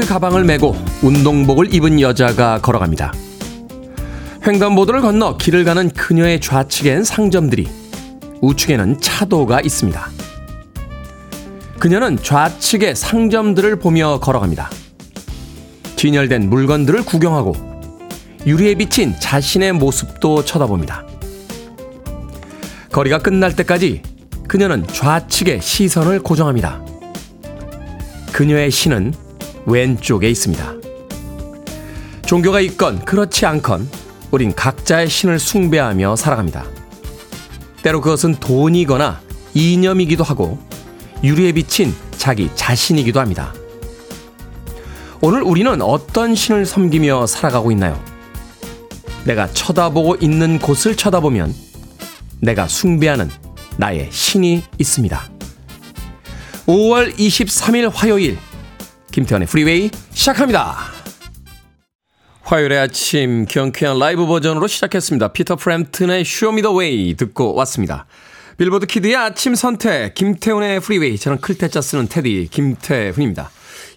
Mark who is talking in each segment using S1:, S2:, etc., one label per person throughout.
S1: 테니스 가방을 메고 운동복을 입은 여자가 걸어갑니다. 횡단보도를 건너 길을 가는 그녀의 좌측엔 상점들이, 우측에는 차도가 있습니다. 그녀는 좌측의 상점들을 보며 걸어갑니다. 진열된 물건들을 구경하고 유리에 비친 자신의 모습도 쳐다봅니다. 거리가 끝날 때까지 그녀는 좌측에 시선을 고정합니다. 그녀의 신은 왼쪽에 있습니다. 종교가 있건 그렇지 않건 우린 각자의 신을 숭배하며 살아갑니다. 때로 그것은 돈이거나 이념이기도 하고 유리에 비친 자기 자신이기도 합니다. 오늘 우리는 어떤 신을 섬기며 살아가고 있나요? 내가 쳐다보고 있는 곳을 쳐다보면 내가 숭배하는 나의 신이 있습니다. 5월 23일 화요일 김태현의 프리웨이 시작합니다. 화요일의 아침 경쾌한 라이브 버전으로 시작했습니다. 피터 프램튼의 Way 듣고 왔습니다. 빌보드 키드의 아침 선택 김태훈의 프리웨이 저는 클테짜 쓰는 테디 김태훈입니다.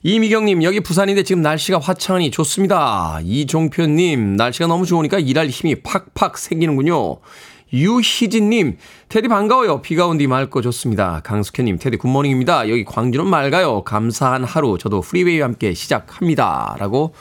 S1: 이미경님 여기 부산인데 지금 날씨가 화창하니 좋습니다. 이종표님 날씨가 너무 좋으니까 일할 힘이 팍팍 생기는군요. 유희진님, 테디 반가워요. 비가 온 뒤 맑고 좋습니다. 강숙현님, 테디 good morning입니다. 여기 광주는 맑아요. 감사한 하루. 저도 프리웨이와 함께 시작합니다. 라고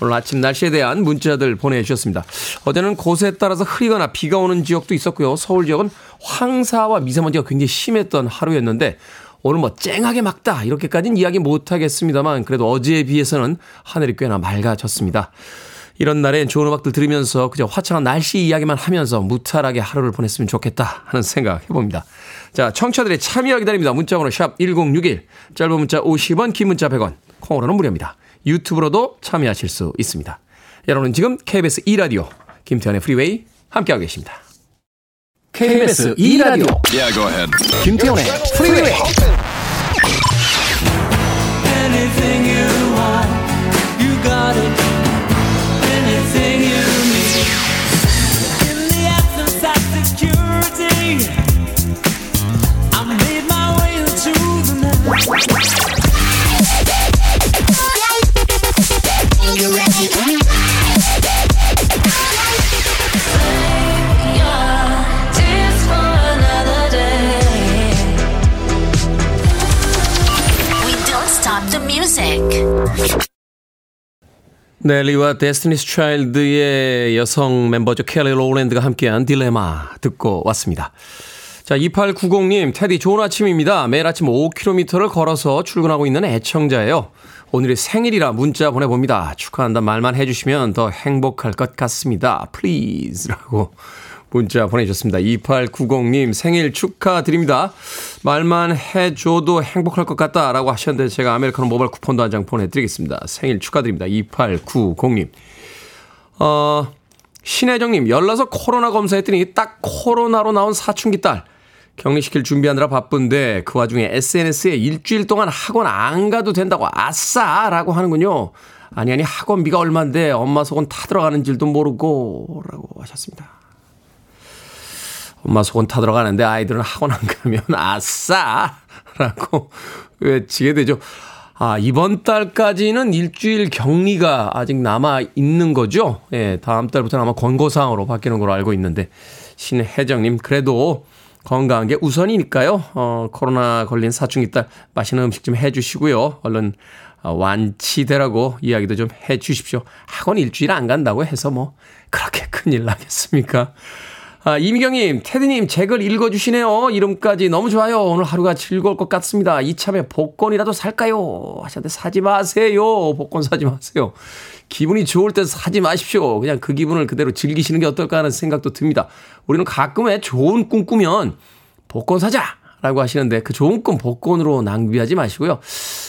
S1: 오늘 아침 날씨에 대한 문자들 보내주셨습니다. 어제는 곳에 따라서 흐리거나 비가 오는 지역도 있었고요. 서울 지역은 황사와 미세먼지가 굉장히 심했던 하루였는데 오늘 뭐 쨍하게 맑다 이렇게까지는 이야기 못하겠습니다만 그래도 어제에 비해서는 하늘이 꽤나 맑아졌습니다. 이런 날엔 좋은 음악들 들으면서 그저 화창한 날씨 이야기만 하면서 무탈하게 하루를 보냈으면 좋겠다 하는 생각 해봅니다. 자, 청취자들의 참여 기다립니다. 문자번호 샵 1061, 짧은 문자 50원, 긴 문자 100원, 콩으로는 무료입니다. 유튜브로도 참여하실 수 있습니다. 여러분은 지금 KBS 2라디오 김태현의 프리웨이 함께하고 계십니다. KBS 2라디오 yeah, 김태현의 프리웨이 넬리와 데스티니스 차일드의 여성 멤버죠. 켈리 로랜드가 함께한 딜레마 듣고 왔습니다. 자, 2890님, 테디 좋은 아침입니다. 매일 아침 5km를 걸어서 출근하고 있는 애청자예요. 오늘이 생일이라 문자 보내봅니다. 축하한다 말만 해주시면 더 행복할 것 같습니다. Please. 라고 문자 보내주셨습니다. 2890님 생일 축하드립니다. 말만 해줘도 행복할 것 같다라고 하셨는데 제가 아메리카노 모바일 쿠폰도 한 장 보내드리겠습니다. 생일 축하드립니다. 2890님. 어, 신혜정님, 열나서 코로나 검사했더니 딱 코로나로 나온 사춘기 딸. 격리시킬 준비하느라 바쁜데 그 와중에 SNS에 일주일 동안 학원 안 가도 된다고 아싸! 라고 하는군요. 아니, 아니, 학원비가 얼만데 엄마 속은 타들어가는 줄도 모르고 라고 하셨습니다. 엄마 속은 타들어가는데 아이들은 학원 안 가면 아싸! 라고 외치게 되죠. 아, 이번 달까지는 일주일 격리가 아직 남아 있는 거죠? 예, 다음 달부터는 아마 권고사항으로 바뀌는 걸로 알고 있는데, 신혜정님, 그래도 건강한 게 우선이니까요. 어, 코로나 걸린 사춘기 딸 맛있는 음식 좀 해주시고요. 얼른 어, 완치되라고 이야기도 좀 해주십시오. 학원 일주일 안 간다고 해서 뭐, 그렇게 큰일 나겠습니까? 아, 이미경님, 테디님, 책을 읽어주시네요. 이름까지 너무 좋아요. 오늘 하루가 즐거울 것 같습니다. 이참에 복권이라도 살까요? 하셨는데 사지 마세요. 복권 사지 마세요. 기분이 좋을 때 사지 마십시오. 그냥 그 기분을 그대로 즐기시는 게 어떨까 하는 생각도 듭니다. 우리는 가끔에 좋은 꿈 꾸면 복권 사자! 라고 하시는데 그 좋은 꿈 복권으로 낭비하지 마시고요.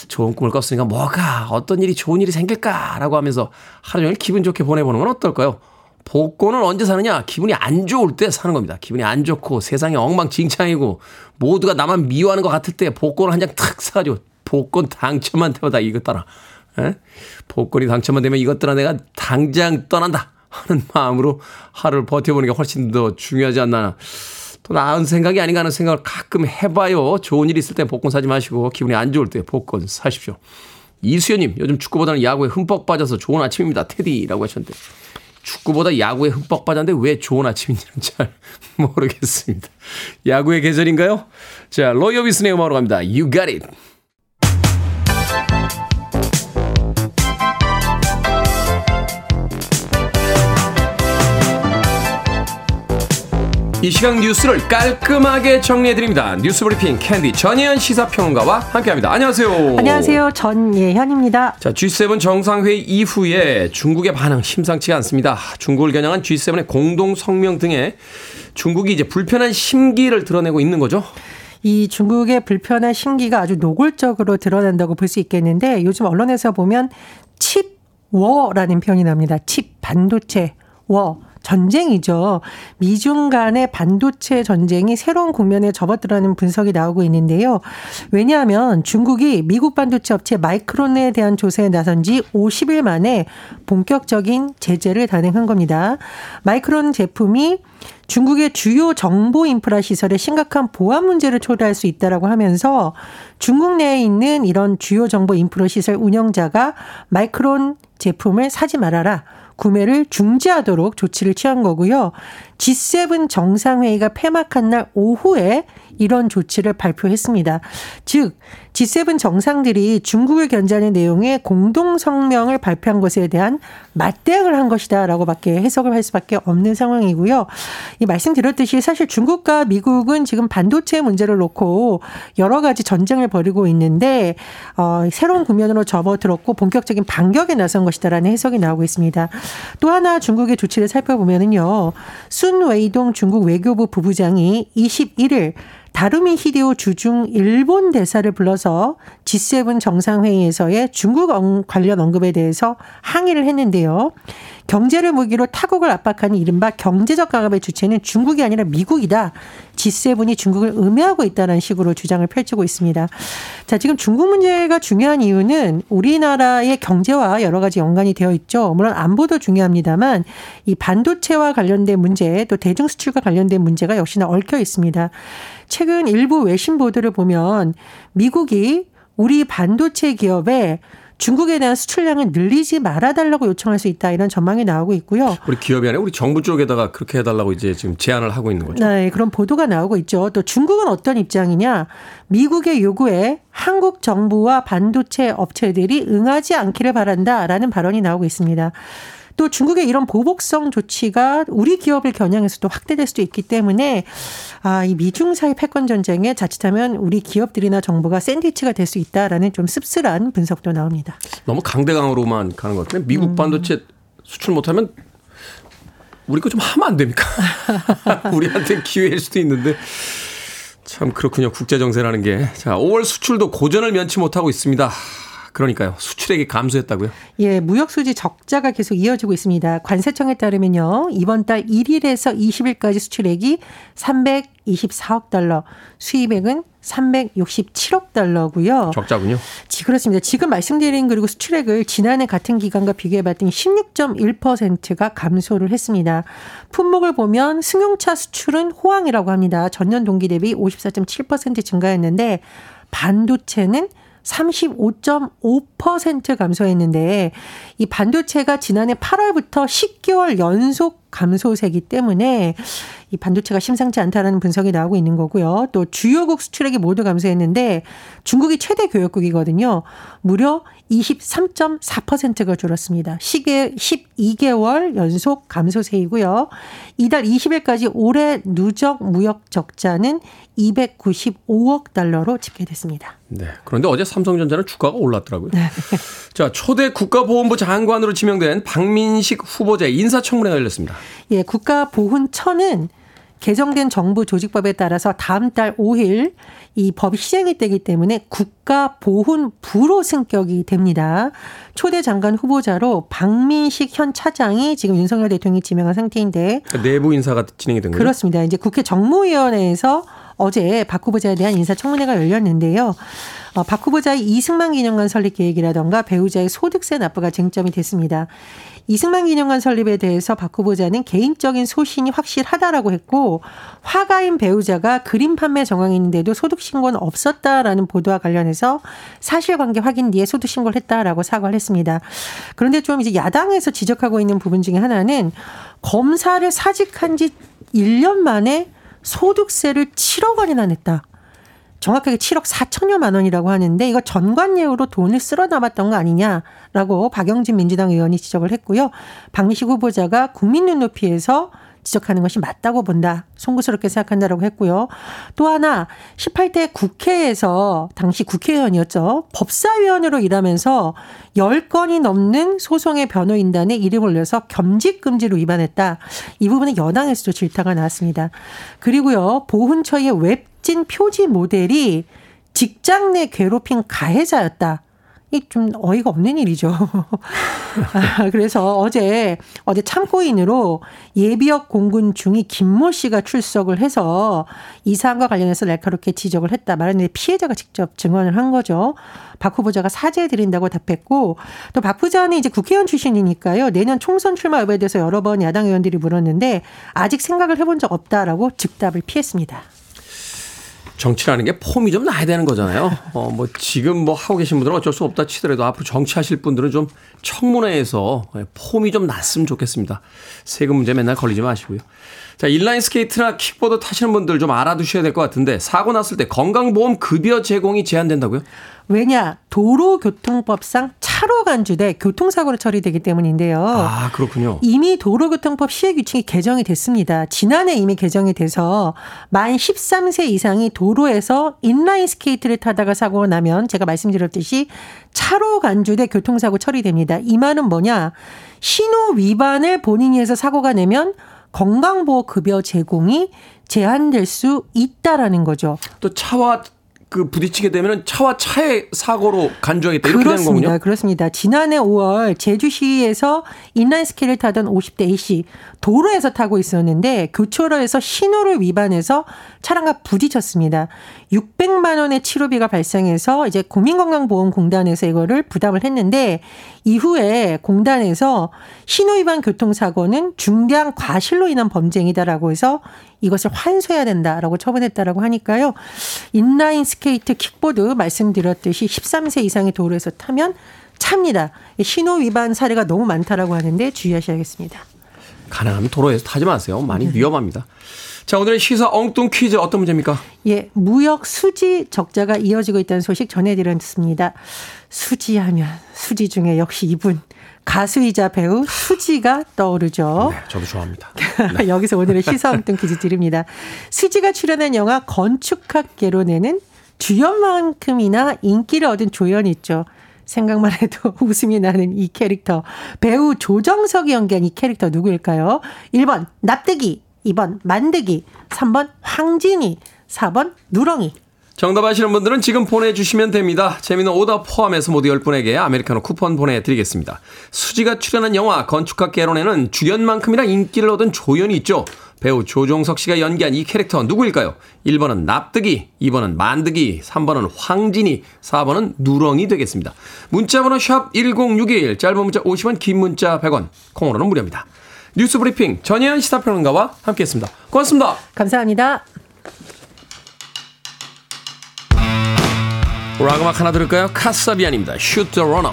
S1: 좋은 꿈을 꿨으니까 뭐가, 어떤 일이 좋은 일이 생길까? 라고 하면서 하루 종일 기분 좋게 보내보는 건 어떨까요? 복권은 언제 사느냐? 기분이 안 좋을 때 사는 겁니다. 기분이 안 좋고 세상이 엉망진창이고 모두가 나만 미워하는 것 같을 때 복권을 한 장 탁 사가지고 복권 당첨만 되어다 이것 따라. 에? 복권이 당첨만 되면 이것 따라 내가 당장 떠난다 하는 마음으로 하루를 버텨보는 게 훨씬 더 중요하지 않나. 또 나은 생각이 아닌가 하는 생각을 가끔 해봐요. 좋은 일 있을 때 복권 사지 마시고 기분이 안 좋을 때 복권 사십시오. 이수연님, 요즘 축구보다는 야구에 흠뻑 빠져서 좋은 아침입니다. 테디라고 하셨는데. 축구보다 야구에 흠뻑 빠졌는데 왜 좋은 아침인지는 잘 모르겠습니다. 야구의 계절인가요? 자, 로이 오비슨의 음악으로 갑니다. You got it. 이 시각 뉴스를 깔끔하게 정리해드립니다. 뉴스 브리핑 캔디 전예현 시사평론가와 함께합니다. 안녕하세요.
S2: 안녕하세요. 전예현입니다.
S1: 자, G7 정상회의 이후에 중국의 반응 심상치가 않습니다. 중국을 겨냥한 G7의 공동 성명 등에 중국이 이제 불편한 심기를 드러내고 있는 거죠.
S2: 이 중국의 불편한 심기가 아주 노골적으로 드러난다고 볼 수 있겠는데 요즘 언론에서 보면 칩 워라는 표현이 납니다. 칩 반도체 워. 전쟁이죠. 미중 간의 반도체 전쟁이 새로운 국면에 접어들라는 분석이 나오고 있는데요. 왜냐하면 중국이 미국 반도체 업체 마이크론에 대한 조사에 나선 지 50일 만에 본격적인 제재를 단행한 겁니다. 마이크론 제품이 중국의 주요 정보 인프라 시설에 심각한 보안 문제를 초래할 수 있다라고 하면서 중국 내에 있는 이런 주요 정보 인프라 시설 운영자가 마이크론 제품을 사지 말아라. 구매를 중지하도록 조치를 취한 거고요. G7 정상회의가 폐막한 날 오후에 이런 조치를 발표했습니다. 즉, G7 정상들이 중국을 견제하는 내용의 공동 성명을 발표한 것에 대한 맞대응을 한 것이다라고 밖에 해석을 할 수밖에 없는 상황이고요. 이 말씀드렸듯이 사실 중국과 미국은 지금 반도체 문제를 놓고 여러 가지 전쟁을 벌이고 있는데 어, 새로운 국면으로 접어들었고 본격적인 반격에 나선 것이다라는 해석이 나오고 있습니다. 또 하나 중국의 조치를 살펴보면은요. 순 웨이동 중국 외교부 부부장이 21일 다루미 히데오 주중 일본 대사를 불러서 G7 정상회의에서의 중국 관련 언급에 대해서 항의를 했는데요. 경제를 무기로 타국을 압박하는 이른바 경제적 강압의 주체는 중국이 아니라 미국이다. G7이 중국을 음해하고 있다는 식으로 주장을 펼치고 있습니다. 자, 지금 중국 문제가 중요한 이유는 우리나라의 경제와 여러 가지 연관이 되어 있죠. 물론 안보도 중요합니다만 이 반도체와 관련된 문제 또 대중 수출과 관련된 문제가 역시나 얽혀 있습니다. 최근 일부 외신 보도를 보면 미국이 우리 반도체 기업에 중국에 대한 수출량을 늘리지 말아달라고 요청할 수 있다 이런 전망이 나오고 있고요.
S1: 우리 기업이 아니라 우리 정부 쪽에다가 그렇게 해달라고 이제 지금 제안을 하고 있는 거죠.
S2: 네, 그런 보도가 나오고 있죠. 또 중국은 어떤 입장이냐? 미국의 요구에 한국 정부와 반도체 업체들이 응하지 않기를 바란다라는 발언이 나오고 있습니다. 또 중국의 이런 보복성 조치가 우리 기업을 겨냥해서도 확대될 수도 있기 때문에 아, 이 미중 사이 패권 전쟁에 자칫하면 우리 기업들이나 정부가 샌드위치가 될 수 있다라는 좀 씁쓸한 분석도 나옵니다.
S1: 너무 강대강으로만 가는 것 같은데 미국 음. 반도체 수출 못하면 우리 거 좀 하면 안 됩니까? 우리한테 기회일 수도 있는데 참 그렇군요. 국제 정세라는 게. 자, 5월 수출도 고전을 면치 못하고 있습니다. 그러니까요. 수출액이 감소했다고요?
S2: 예, 무역 수지 적자가 계속 이어지고 있습니다. 관세청에 따르면요. 이번 달 1일에서 20일까지 수출액이 324억 달러, 수입액은 367억 달러고요.
S1: 적자군요.
S2: 지, 그렇습니다. 지금 말씀드린 그리고 수출액을 지난해 같은 기간과 비교해 봤더니 16.1%가 감소를 했습니다. 품목을 보면 승용차 수출은 호황이라고 합니다. 전년 동기 대비 54.7% 증가했는데 반도체는 35.5% 감소했는데 이 반도체가 지난해 8월부터 10개월 연속 감소세기 때문에 이 반도체가 심상치 않다라는 분석이 나오고 있는 거고요. 또 주요국 수출액이 모두 감소했는데 중국이 최대 교역국이거든요. 무려 23.4%가 줄었습니다. 시계 12개월 연속 감소세이고요. 이달 20일까지 올해 누적 무역 적자는 295억 달러로 집계됐습니다.
S1: 네. 그런데 어제 삼성전자는 주가가 올랐더라고요. 네. 자, 초대 국가보훈부 장관으로 지명된 박민식 후보자 인사청문회가 열렸습니다.
S2: 예, 국가보훈처는 개정된 정부 조직법에 따라서 다음 달 5일 이 법이 시행이 되기 때문에 국가보훈부로 승격이 됩니다. 초대 장관 후보자로 박민식 현 차장이 지금 윤석열 대통령이 지명한 상태인데
S1: 그러니까 내부 인사가 진행이 된 거죠?
S2: 그렇습니다. 이제 국회 정무위원회에서 어제 박 후보자에 대한 인사청문회가 열렸는데요. 어, 박 후보자의 이승만 기념관 설립 계획이라던가 배우자의 소득세 납부가 쟁점이 됐습니다. 이승만 기념관 설립에 대해서 박 후보자는 개인적인 소신이 확실하다라고 했고 화가인 배우자가 그림 판매 정황이 있는데도 소득 신고는 없었다라는 보도와 관련해서 사실관계 확인 뒤에 소득 신고를 했다라고 사과를 했습니다. 그런데 좀 이제 야당에서 지적하고 있는 부분 중에 하나는 검사를 사직한 지 1년 만에 소득세를 7억 원이나 냈다. 정확하게 7억 4천여만 원이라고 하는데 이거 전관예우로 돈을 쓸어 담았던 거 아니냐라고 박영진 민주당 의원이 지적을 했고요. 박미식 후보자가 국민 눈높이에서 지적하는 것이 맞다고 본다. 송구스럽게 생각한다라고 했고요. 또 하나 18대 국회에서 당시 국회의원이었죠. 법사위원으로 일하면서 10건이 넘는 소송의 변호인단에 이름을 올려서 겸직 금지로 위반했다. 이 부분은 여당에서도 질타가 나왔습니다. 그리고요. 보훈처의 웹진 표지 모델이 직장 내 괴롭힘 가해자였다. 좀 어이가 없는 일이죠. 아, 그래서 어제 어제 참고인으로 예비역 공군 중위 김모 씨가 출석을 해서 이 사안과 관련해서 날카롭게 지적을 했다 말했는데 피해자가 직접 증언을 한 거죠. 박 후보자가 사죄 드린다고 답했고 또 박 후보자는 이제 국회의원 출신이니까요. 내년 총선 출마 여부에 대해서 여러 번 야당 의원들이 물었는데 아직 생각을 해본 적 없다라고 즉답을 피했습니다.
S1: 정치라는 게 폼이 좀 나야 되는 거잖아요. 어, 뭐 지금 뭐 하고 계신 분들은 어쩔 수 없다 치더라도 앞으로 정치하실 분들은 좀 청문회에서 폼이 좀 났으면 좋겠습니다. 세금 문제 맨날 걸리지 마시고요. 자, 인라인 스케이트나 킥보드 타시는 분들 좀 알아두셔야 될 것 같은데 사고 났을 때 건강보험 급여 제공이 제한된다고요?
S2: 왜냐 도로교통법상 차로 간주돼 교통사고로 처리되기 때문인데요.
S1: 아 그렇군요.
S2: 이미 도로교통법 시행 규칙이 개정이 됐습니다. 지난해 이미 개정이 돼서 만 13세 이상이 도로에서 인라인 스케이트를 타다가 사고가 나면 제가 말씀드렸듯이 차로 간주돼 교통사고 처리됩니다. 이 말은 뭐냐 신호 위반을 본인이 해서 사고가 내면 건강보험급여 제공이 제한될 수 있다라는 거죠.
S1: 또 차와 그 부딪히게 되면 차와 차의 사고로
S2: 그렇습니다.
S1: 되는 거군요.
S2: 그렇습니다. 지난해 5월 제주시에서 인라인 스케이트를 타던 50대 A씨 도로에서 타고 있었는데 교차로에서 신호를 위반해서 차량과 부딪혔습니다. 600만 원의 치료비가 발생해서 이제 국민건강보험공단에서 이거를 부담을 했는데 이후에 공단에서 신호 위반 교통사고는 중대한 과실로 인한 범죄이다라고 해서 이것을 환수해야 된다라고 처분했다라고 하니까요. 인라인 스케이트, 킥보드 말씀드렸듯이 13세 이상의 도로에서 타면 찹니다. 신호 위반 사례가 너무 많다라고 하는데 주의하셔야겠습니다.
S1: 가능하면 도로에서 타지 마세요. 많이 위험합니다. 자, 오늘의 시사 엉뚱 퀴즈 어떤 문제입니까?
S2: 예, 무역 수지 적자가 이어지고 있다는 소식 전해드렸습니다. 수지하면 수지 중에 역시 이분 가수이자 배우 수지가 떠오르죠.
S1: 네, 저도 좋아합니다.
S2: 네. 여기서 오늘의 시사 엉뚱 퀴즈 드립니다. 수지가 출연한 영화 건축학개로 내는 주연만큼이나 인기를 얻은 조연이 있죠. 생각만 해도 웃음이 나는 이 캐릭터. 배우 조정석이 연기한 이 캐릭터 누구일까요? 1번 납득이, 2번 만득이, 3번 황진이, 4번 누렁이.
S1: 정답 아시는 분들은 지금 보내주시면 됩니다. 재미는 오답 포함해서 모두 10분에게 아메리카노 쿠폰 보내드리겠습니다. 수지가 출연한 영화 건축학 개론에는 주연만큼이나 인기를 얻은 조연이 있죠. 배우 조종석 씨가 연기한 이 캐릭터 누구일까요? 1번은 납득이, 2번은 만득이, 3번은 황진이, 4번은 누렁이 되겠습니다. 문자번호 샵 1061, 짧은 문자 50원, 긴 문자 100원, 콩으로는 무료입니다. 뉴스 브리핑 전혜연 시사평론가와 함께했습니다. 고맙습니다.
S2: 감사합니다.
S1: 락 음악 하나 들을까요? 카사비안입니다. Shoot the Runner.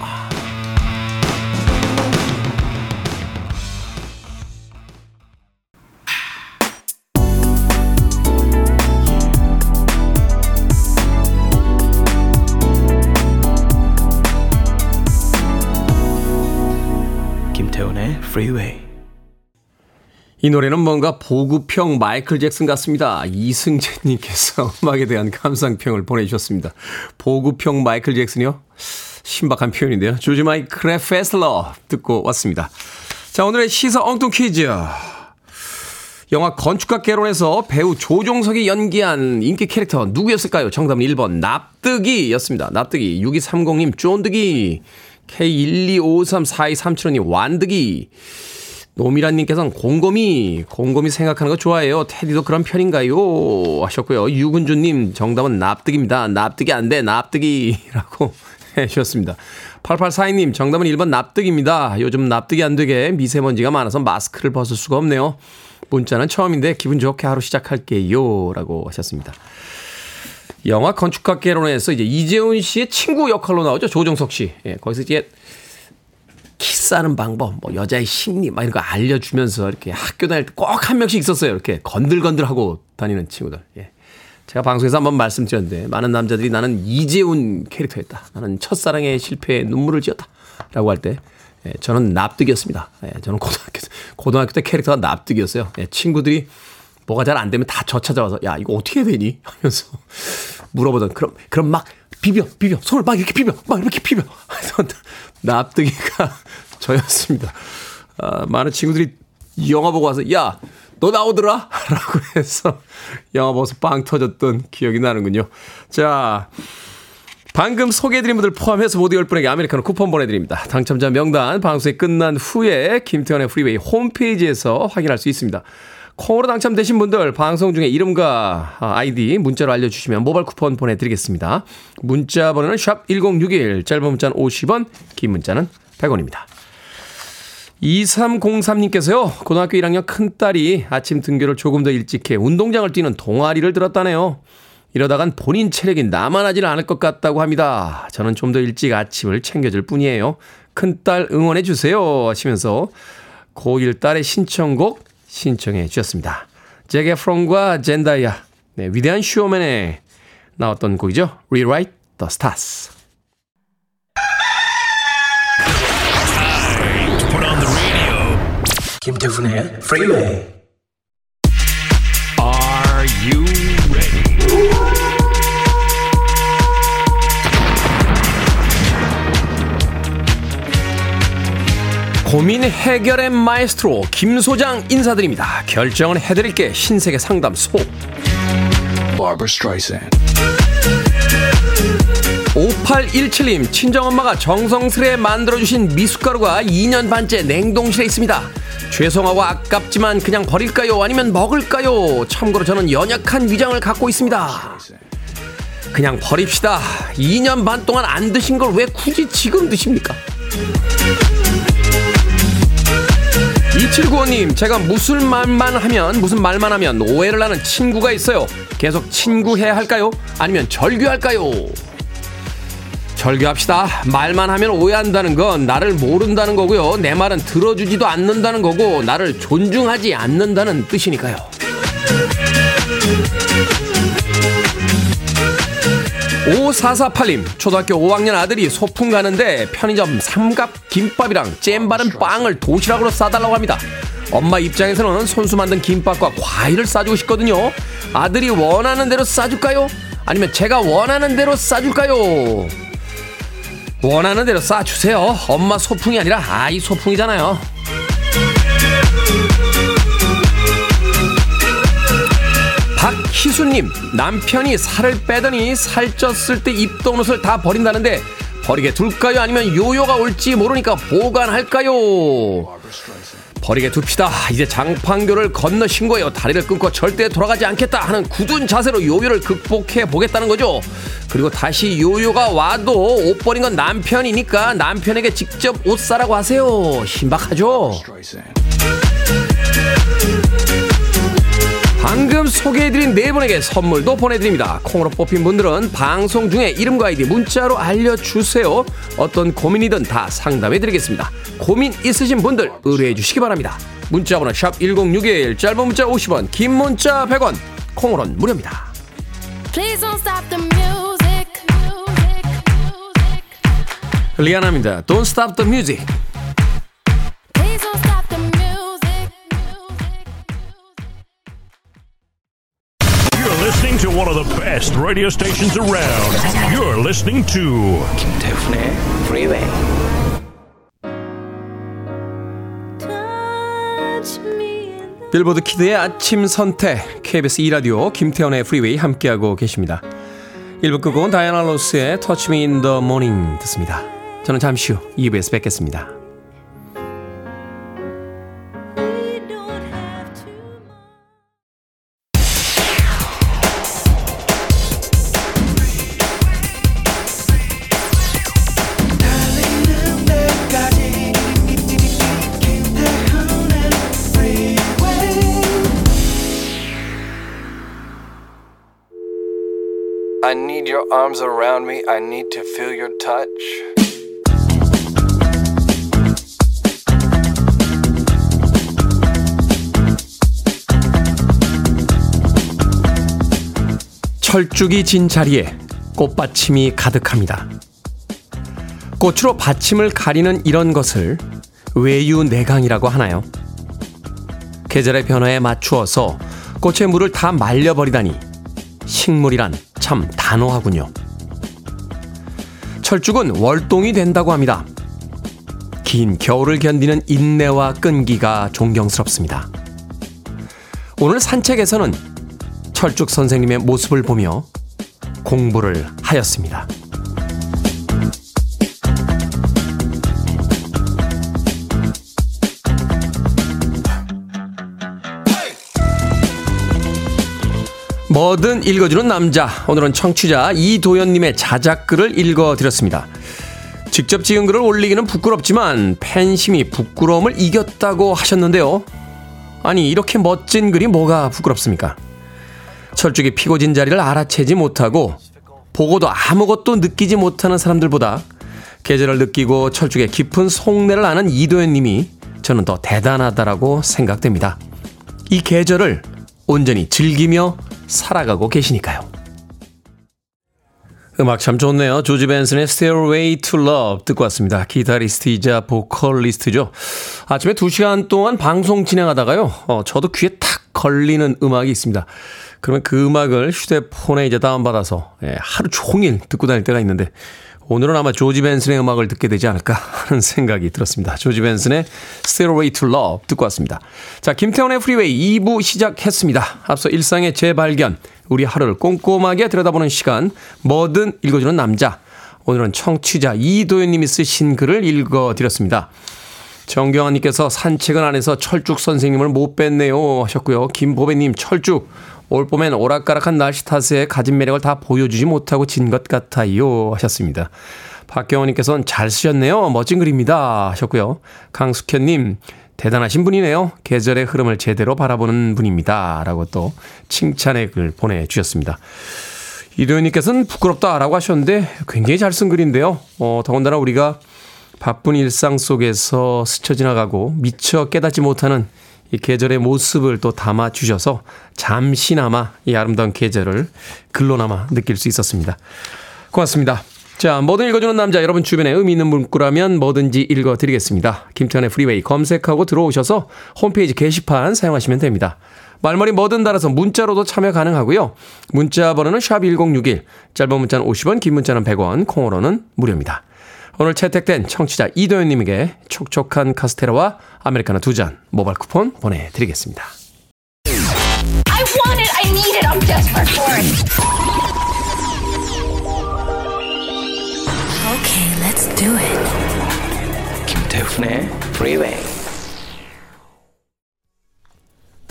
S3: 김태훈의 Freeway.
S1: 이 노래는 뭔가 보급형 마이클 잭슨 같습니다. 이승재님께서 음악에 대한 감상평을 보내주셨습니다. 보급형 마이클 잭슨이요? 신박한 표현인데요. 조지 마이클의 페슬러 듣고 왔습니다. 자, 오늘의 시사 엉뚱 퀴즈. 영화 건축학 개론에서 배우 조종석이 연기한 인기 캐릭터 누구였을까요? 정답은 1번 납득이였습니다. 납득이 6230님 쫀득이 K125342375님 완득이 노미란님께서는 곰곰이, 곰곰이 생각하는 거 좋아해요. 테디도 그런 편인가요? 하셨고요. 유근주님, 정답은 납득입니다. 납득이 안 돼, 납득이 라고 해주셨습니다. 8842님, 정답은 1번 납득입니다. 요즘 납득이 안 되게 미세먼지가 많아서 마스크를 벗을 수가 없네요. 문자는 처음인데 기분 좋게 하루 시작할게요. 라고 하셨습니다. 영화 건축학개론에서 이제 이재훈 씨의 친구 역할로 나오죠. 조정석 씨. 예, 거기서 이제 키스하는 방법, 뭐 여자의 심리 막 이런 거 알려주면서 이렇게 학교 다닐 때 꼭 한 명씩 있었어요. 이렇게 건들건들 하고 다니는 친구들. 예. 제가 방송에서 한번 말씀드렸는데 많은 남자들이 나는 이재훈 캐릭터였다. 나는 첫사랑의 실패에 눈물을 지었다. 라고 할 때, 예, 저는 납득이었습니다. 예, 저는 고등학교, 고등학교 때 캐릭터가 납득이었어요. 예, 친구들이 뭐가 잘 안 되면 다 저 찾아와서, 야, 이거 어떻게 되니? 하면서 물어보던, 그럼, 그럼 막 비벼, 비벼. 손을 막 이렇게 비벼. 막 이렇게 비벼. 납득이가 저였습니다. 아, 많은 친구들이 영화 보고 와서, 야, 너 나오더라? 라고 해서 영화 보고서 빵 터졌던 기억이 나는군요. 자, 방금 소개해드린 분들 포함해서 모두 10분에게 아메리카노 쿠폰 보내드립니다. 당첨자 명단 방송이 끝난 후에 김태훈의 프리웨이 홈페이지에서 확인할 수 있습니다. 콩으로 당첨되신 분들 방송 중에 이름과 아이디 문자로 알려주시면 모바일 쿠폰 보내드리겠습니다. 문자 번호는 샵 1061, 짧은 문자는 50원, 긴 문자는 100원입니다. 2303님께서요, 고등학교 1학년 큰딸이 아침 등교를 조금 더 일찍 해 운동장을 뛰는 동아리를 들었다네요. 이러다간 본인 체력이 남아나질 않을 것 같다고 합니다. 저는 좀 더 일찍 아침을 챙겨줄 뿐이에요. 큰딸 응원해 주세요. 하시면서 고1 딸의 신청곡 신청해 주셨습니다. 제게 프롬과 젠다이아, 네, 위대한 쇼맨에 나왔던 곡이죠. Rewrite the Stars.
S3: 김태훈의 Freeway.
S4: Are
S1: 고민 해결의 마에스트로 김 소장 인사드립니다. 결정을 해드릴게 신세계 상담소.
S3: Barbara Streisand.
S1: 5817님, 친정엄마가 정성스레 만들어주신 미숫가루가 2년 반째 냉동실에 있습니다. 죄송하고 아깝지만 그냥 버릴까요? 아니면 먹을까요? 참고로 저는 연약한 위장을 갖고 있습니다. 그냥 버립시다. 2년 반 동안 안 드신 걸 왜 굳이 지금 드십니까? 2795님, 제가 무슨 말만 하면, 무슨 말만 하면 오해를 하는 친구가 있어요. 계속 친구해야 할까요? 아니면 절규할까요? 절규합시다. 말만 하면 오해한다는 건 나를 모른다는 거고요. 내 말은 들어주지도 않는다는 거고, 나를 존중하지 않는다는 뜻이니까요. 5448님, 초등학교 5학년 아들이 소풍 가는데 편의점 삼갑 김밥이랑 잼 바른 빵을 도시락으로 싸달라고 합니다. 엄마 입장에서는 손수 만든 김밥과 과일을 싸주고 싶거든요. 아들이 원하는 대로 싸줄까요? 아니면 제가 원하는 대로 싸줄까요? 원하는 대로 싸주세요. 엄마 소풍이 아니라 아이 소풍이잖아요. 박희수님, 남편이 살을 빼더니 살쪘을 때 입던 옷을 다 버린다는데 버리게 둘까요? 아니면 요요가 올지 모르니까 보관할까요? 버리게 둡시다. 이제 장판교를 건너신 거예요. 다리를 끊고 절대 돌아가지 않겠다 하는 굳은 자세로 요요를 극복해 보겠다는 거죠. 그리고 다시 요요가 와도 옷 버린 건 남편이니까 남편에게 직접 옷 사라고 하세요. 신박하죠? 방금 소개해드린 네 분에게 선물도 보내드립니다. 콩으로 뽑힌 분들은 방송 중에 이름과 아이디 문자로 알려주세요. 어떤 고민이든 다 상담해드리겠습니다. 고민 있으신 분들 의뢰해주시기 바랍니다. 문자번호 샵 1061, 짧은 문자 50원, 긴 문자 100원, 콩으로는 무료입니다. 리아나입니다. Don't stop the music.
S4: To one of the best radio stations around. You're listening to
S3: 김태훈의 Freeway.
S1: 빌보드 키드의 아침 선택 KBS 2라디오 김태훈의 프리웨이 함께하고 계십니다. 1부 끝곡은 다이아나 로스의 Touch Me in the Morning 듣습니다. 저는 잠시 후 2부에서 뵙겠습니다.
S5: Arms around me. I need to feel your touch.
S1: 철쭉이 진 자리에 꽃받침이 가득합니다. 꽃으로 받침을 가리는 이런 것을 외유내강이라고 하나요? 계절의 변화에 맞추어서 꽃의 물을 다 말려버리다니 식물이란 참 단호하군요. 철쭉은 월동이 된다고 합니다. 긴 겨울을 견디는 인내와 끈기가 존경스럽습니다. 오늘 산책에서는 철쭉 선생님의 모습을 보며 공부를 하였습니다. 뭐든 읽어주는 남자. 오늘은 청취자 이도현님의 자작글을 읽어드렸습니다. 직접 지은 글을 올리기는 부끄럽지만 팬심이 부끄러움을 이겼다고 하셨는데요. 아니, 이렇게 멋진 글이 뭐가 부끄럽습니까? 철쭉이 피고진 자리를 알아채지 못하고 보고도 아무것도 느끼지 못하는 사람들보다 계절을 느끼고 철쭉의 깊은 속내를 아는 이도현 님이 저는 더 대단하다라고 생각됩니다. 이 계절을 온전히 즐기며 살아가고 계시니까요. 음악 참 좋네요. 조지 벤슨의 Stairway to Love 듣고 왔습니다. 기타리스트이자 보컬리스트죠. 아침에 2시간 동안 방송 진행하다가요. 어, 저도 귀에 탁 걸리는 음악이 있습니다. 그러면 그 음악을 휴대폰에 이제 다운받아서 예, 하루 종일 듣고 다닐 때가 있는데 오늘은 아마 조지 벤슨의 음악을 듣게 되지 않을까 하는 생각이 들었습니다. 조지 벤슨의 Stairway to Love 듣고 왔습니다. 자, 김태훈의 프리웨이 2부 시작했습니다. 앞서 일상의 재발견, 우리 하루를 꼼꼼하게 들여다보는 시간, 뭐든 읽어주는 남자. 오늘은 청취자 이도현님이 쓰신 글을 읽어드렸습니다. 정경환님께서 산책은 안 해서 철쭉 선생님을 못 뵀네요 하셨고요. 김보배님 철쭉 올 봄엔 오락가락한 날씨 탓에 가진 매력을 다 보여주지 못하고 진 것 같아요 하셨습니다. 박경원님께서는 잘 쓰셨네요. 멋진 글입니다 하셨고요. 강숙현님 대단하신 분이네요. 계절의 흐름을 제대로 바라보는 분입니다. 라고 또 칭찬의 글 보내주셨습니다. 이도현님께서는 부끄럽다라고 하셨는데 굉장히 잘 쓴 글인데요. 어, 더군다나 우리가 바쁜 일상 속에서 스쳐 지나가고 미처 깨닫지 못하는 이 계절의 모습을 또 담아 주셔서 잠시나마 이 아름다운 계절을 글로나마 느낄 수 있었습니다. 고맙습니다. 자, 뭐든 읽어주는 남자, 여러분 주변에 의미 있는 문구라면 뭐든지 읽어드리겠습니다. 김태훈의 프리웨이 검색하고 들어오셔서 홈페이지 게시판 사용하시면 됩니다. 말머리 뭐든 달아서 문자로도 참여 가능하고요. 문자 번호는 샵1061, 짧은 문자는 50원, 긴 문자는 100원, 콩으로는 무료입니다. 오늘 채택된 청취자 이도현님에게 촉촉한 카스테라와 아메리카노 두 잔 모바일 쿠폰 보내드리겠습니다.
S6: I want it. I need it. I'm desperate for it.
S7: Okay, let's do it.
S3: 김태훈의 Freeway.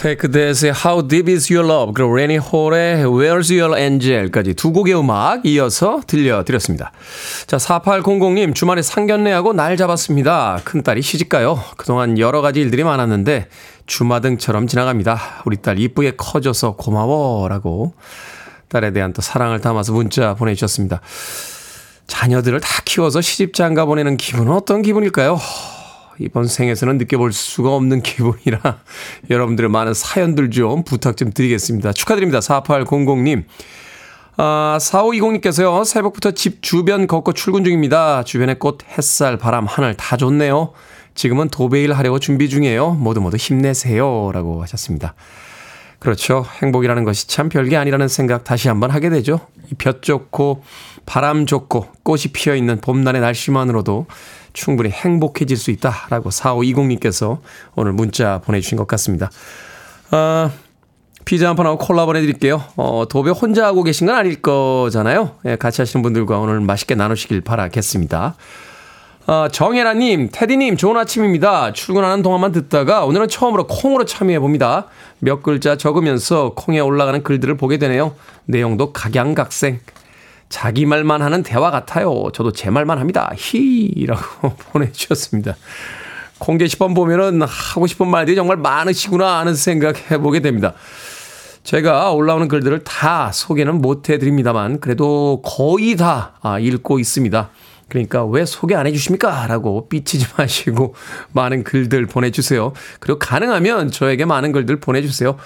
S1: 테이크 데스의 How Deep Is Your Love 그리고 레니 홀의 Where's Your Angel까지 두 곡의 음악 이어서 들려드렸습니다. 자 4800님 주말에 상견례하고 날 잡았습니다. 큰딸이 시집가요. 그동안 여러 가지 일들이 많았는데 주마등처럼 지나갑니다. 우리 딸 이쁘게 커져서 고마워 라고 딸에 대한 또 사랑을 담아서 문자 보내주셨습니다. 자녀들을 다 키워서 시집장가 보내는 기분은 어떤 기분일까요? 이번 생에서는 느껴볼 수가 없는 기분이라 여러분들의 많은 사연들 좀 부탁 좀 드리겠습니다. 축하드립니다. 4800님. 아, 4520님께서요, 새벽부터 집 주변 걷고 출근 중입니다. 주변에 꽃, 햇살, 바람, 하늘 다 좋네요. 지금은 도배일 하려고 준비 중이에요. 모두 모두 힘내세요. 라고 하셨습니다. 그렇죠. 행복이라는 것이 참 별게 아니라는 생각 다시 한번 하게 되죠. 이볕 좋고 바람 좋고 꽃이 피어 있는 봄날의 날씨만으로도 충분히 행복해질 수 있다라고 4520님께서 오늘 문자 보내주신 것 같습니다. 아, 피자 한 판하고 콜라 보내드릴게요. 어, 도배 혼자 하고 계신 건 아닐 거잖아요. 예, 같이 하시는 분들과 오늘 맛있게 나누시길 바라겠습니다. 아, 정혜라님, 테디님, 좋은 아침입니다. 출근하는 동안만 듣다가 오늘은 처음으로 콩으로 참여해봅니다. 몇 글자 적으면서 콩에 올라가는 글들을 보게 되네요. 내용도 각양각색. 자기 말만 하는 대화 같아요. 저도 제 말만 합니다. 히라고 보내주셨습니다. 콩 게시판 보면은 하고 싶은 말들이 정말 많으시구나 하는 생각 해보게 됩니다. 제가 올라오는 글들을 다 소개는 못 해드립니다만 그래도 거의 다 아, 읽고 있습니다. 그러니까 왜 소개 안 해주십니까? 라고 삐치지 마시고 많은 글들 보내주세요. 그리고 가능하면 저에게 많은 글들 보내주세요.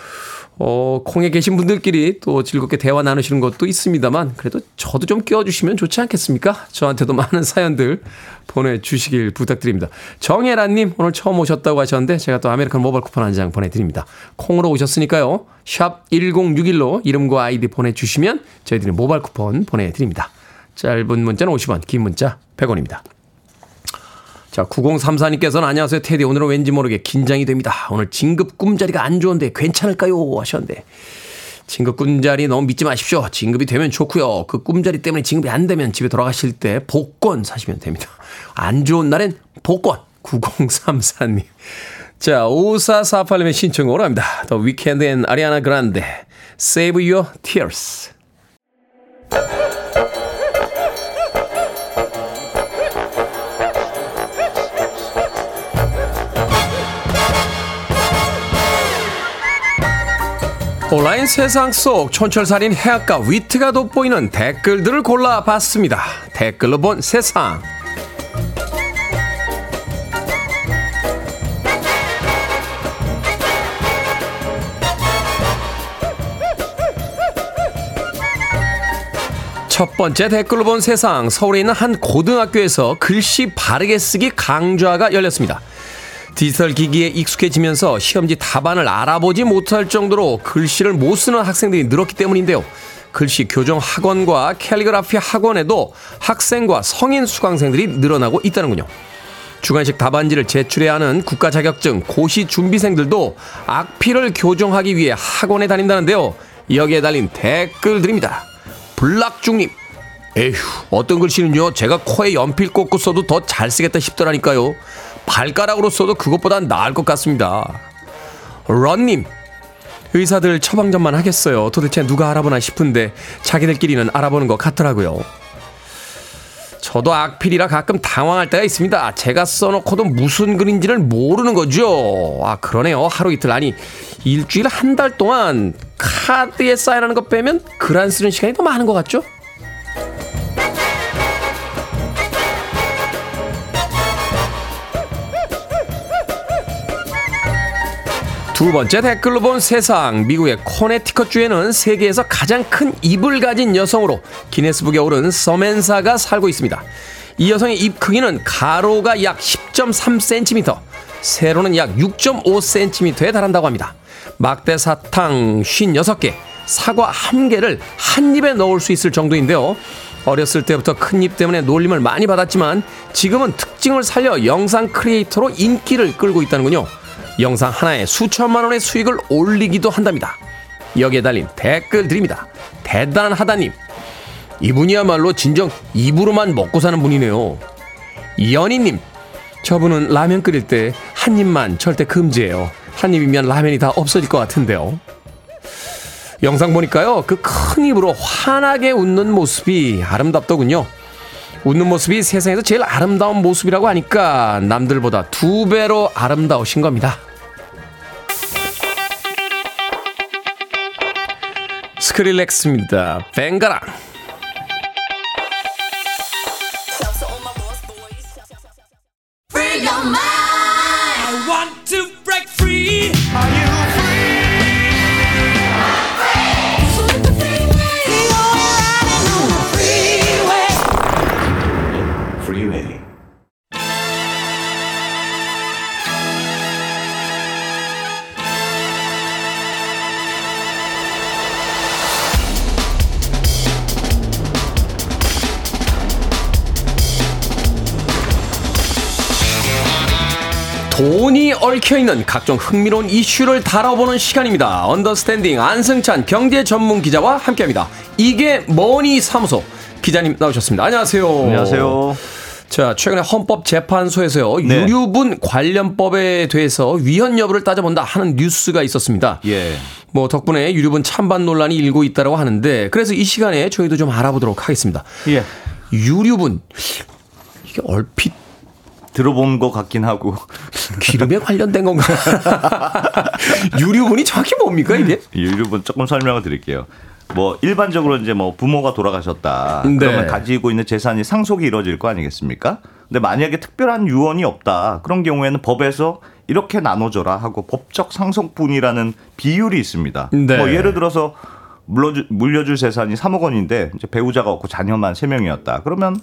S1: 어, 콩에 계신 분들끼리 또 즐겁게 대화 나누시는 것도 있습니다만 그래도 저도 좀 껴주시면 좋지 않겠습니까? 저한테도 많은 사연들 보내주시길 부탁드립니다. 정혜란님 오늘 처음 오셨다고 하셨는데 제가 또 아메리카노 모바일 쿠폰 한 장 보내드립니다. 콩으로 오셨으니까요. 샵 1061로 이름과 아이디 보내주시면 저희들이 모바일 쿠폰 보내드립니다. 짧은 문자는 50원, 긴 문자 100원입니다. 자, 9034님께서는 안녕하세요. 테디. 오늘은 왠지 모르게 긴장이 됩니다. 오늘 진급 꿈자리가 안 좋은데 괜찮을까요? 하셨는데. 진급 꿈자리 너무 믿지 마십시오. 진급이 되면 좋고요. 그 꿈자리 때문에 진급이 안 되면 집에 돌아가실 때 복권 사시면 됩니다. 안 좋은 날엔 복권. 9034님. 자, 5448님의 신청으로 합니다. The Weeknd and Ariana Grande. Save Your Tears. 온라인 세상 속 촌철살인 해악과 위트가 돋보이는 댓글들을 골라봤습니다. 댓글로 본 세상. 첫 번째 댓글로 본 세상. 서울에 있는 한 고등학교에서 글씨 바르게 쓰기 강좌가 열렸습니다. 디지털 기기에 익숙해지면서 시험지 답안을 알아보지 못할 정도로 글씨를 못 쓰는 학생들이 늘었기 때문인데요. 글씨 교정 학원과 캘리그라피 학원에도 학생과 성인 수강생들이 늘어나고 있다는군요. 주관식 답안지를 제출해야 하는 국가 자격증 고시 준비생들도 악피를 교정하기 위해 학원에 다닌다는데요. 여기에 달린 댓글들입니다. 블락중님. 에휴, 어떤 글씨는요, 제가 코에 연필 꽂고 써도 더 잘 쓰겠다 싶더라니까요. 발가락으로 써도 그것보단 나을 것 같습니다. 런님. 의사들 처방전만 하겠어요. 도대체 누가 알아보나 싶은데 자기들끼리는 알아보는 것 같더라고요. 저도 악필이라 가끔 당황할 때가 있습니다. 제가 써놓고도 무슨 글인지를 모르는 거죠. 아, 그러네요. 하루 이틀, 아니, 일주일 한 달 동안 카드에 사인하는 것 빼면 글 안 쓰는 시간이 더 많은 것 같죠? 두 번째 댓글로 본 세상. 미국의 코네티컷 주에는 세계에서 가장 큰 입을 가진 여성으로 기네스북에 오른 서멘사가 살고 있습니다. 이 여성의 입 크기는 가로가 약 10.3cm, 세로는 약 6.5cm에 달한다고 합니다. 막대 사탕 56개, 사과 1개를 한 입에 넣을 수 있을 정도인데요. 어렸을 때부터 큰 입 때문에 놀림을 많이 받았지만 지금은 특징을 살려 영상 크리에이터로 인기를 끌고 있다는군요. 영상 하나에 수천만 원의 수익을 올리기도 한답니다. 여기에 달린 댓글 드립니다. 대단하다님. 이분이야말로 진정 입으로만 먹고 사는 분이네요. 연희님. 저분은 라면 끓일 때 한 입만 절대 금지예요. 한 입이면 라면이 다 없어질 것 같은데요. 영상 보니까요. 그 큰 입으로 환하게 웃는 모습이 아름답더군요. 웃는 모습이 세상에서 제일 아름다운 모습이라고 하니까 남들보다 두 배로 아름다우신 겁니다. 스크릴렉스입니다. 뱅가라. 돈이 얽혀있는 각종 흥미로운 이슈를 다뤄보는 시간입니다. 언더스탠딩 안승찬 경제 전문 기자와 함께합니다. 이게 머니 사무소 기자님 나오셨습니다. 안녕하세요.
S8: 안녕하세요.
S1: 자, 최근에 헌법재판소에서요.
S8: 네.
S1: 유류분 관련법에 대해서 위헌 여부를 따져본다 하는 뉴스가 있었습니다.
S8: 예.
S1: 뭐 덕분에 유류분 찬반 논란이 일고 있다고 하는데 그래서 이 시간에 저희도 좀 알아보도록 하겠습니다.
S8: 예.
S1: 유류분 이게 얼핏
S8: 들어본 것 같긴 하고
S1: 기름에 관련된 건가? 유류분이 정확히 뭡니까 이게?
S8: 유류분 조금 설명을 드릴게요. 뭐 일반적으로 이제 뭐 부모가 돌아가셨다.
S1: 네.
S8: 그러면 가지고 있는 재산이 상속이 이루어질 거 아니겠습니까? 근데 만약에 특별한 유언이 없다. 그런 경우에는 법에서 이렇게 나눠줘라 하고 법적 상속분이라는 비율이 있습니다.
S1: 네.
S8: 뭐 예를 들어서 물려줄, 재산이 3억 원인데 배우자가 없고 자녀만 3명이었다. 그러면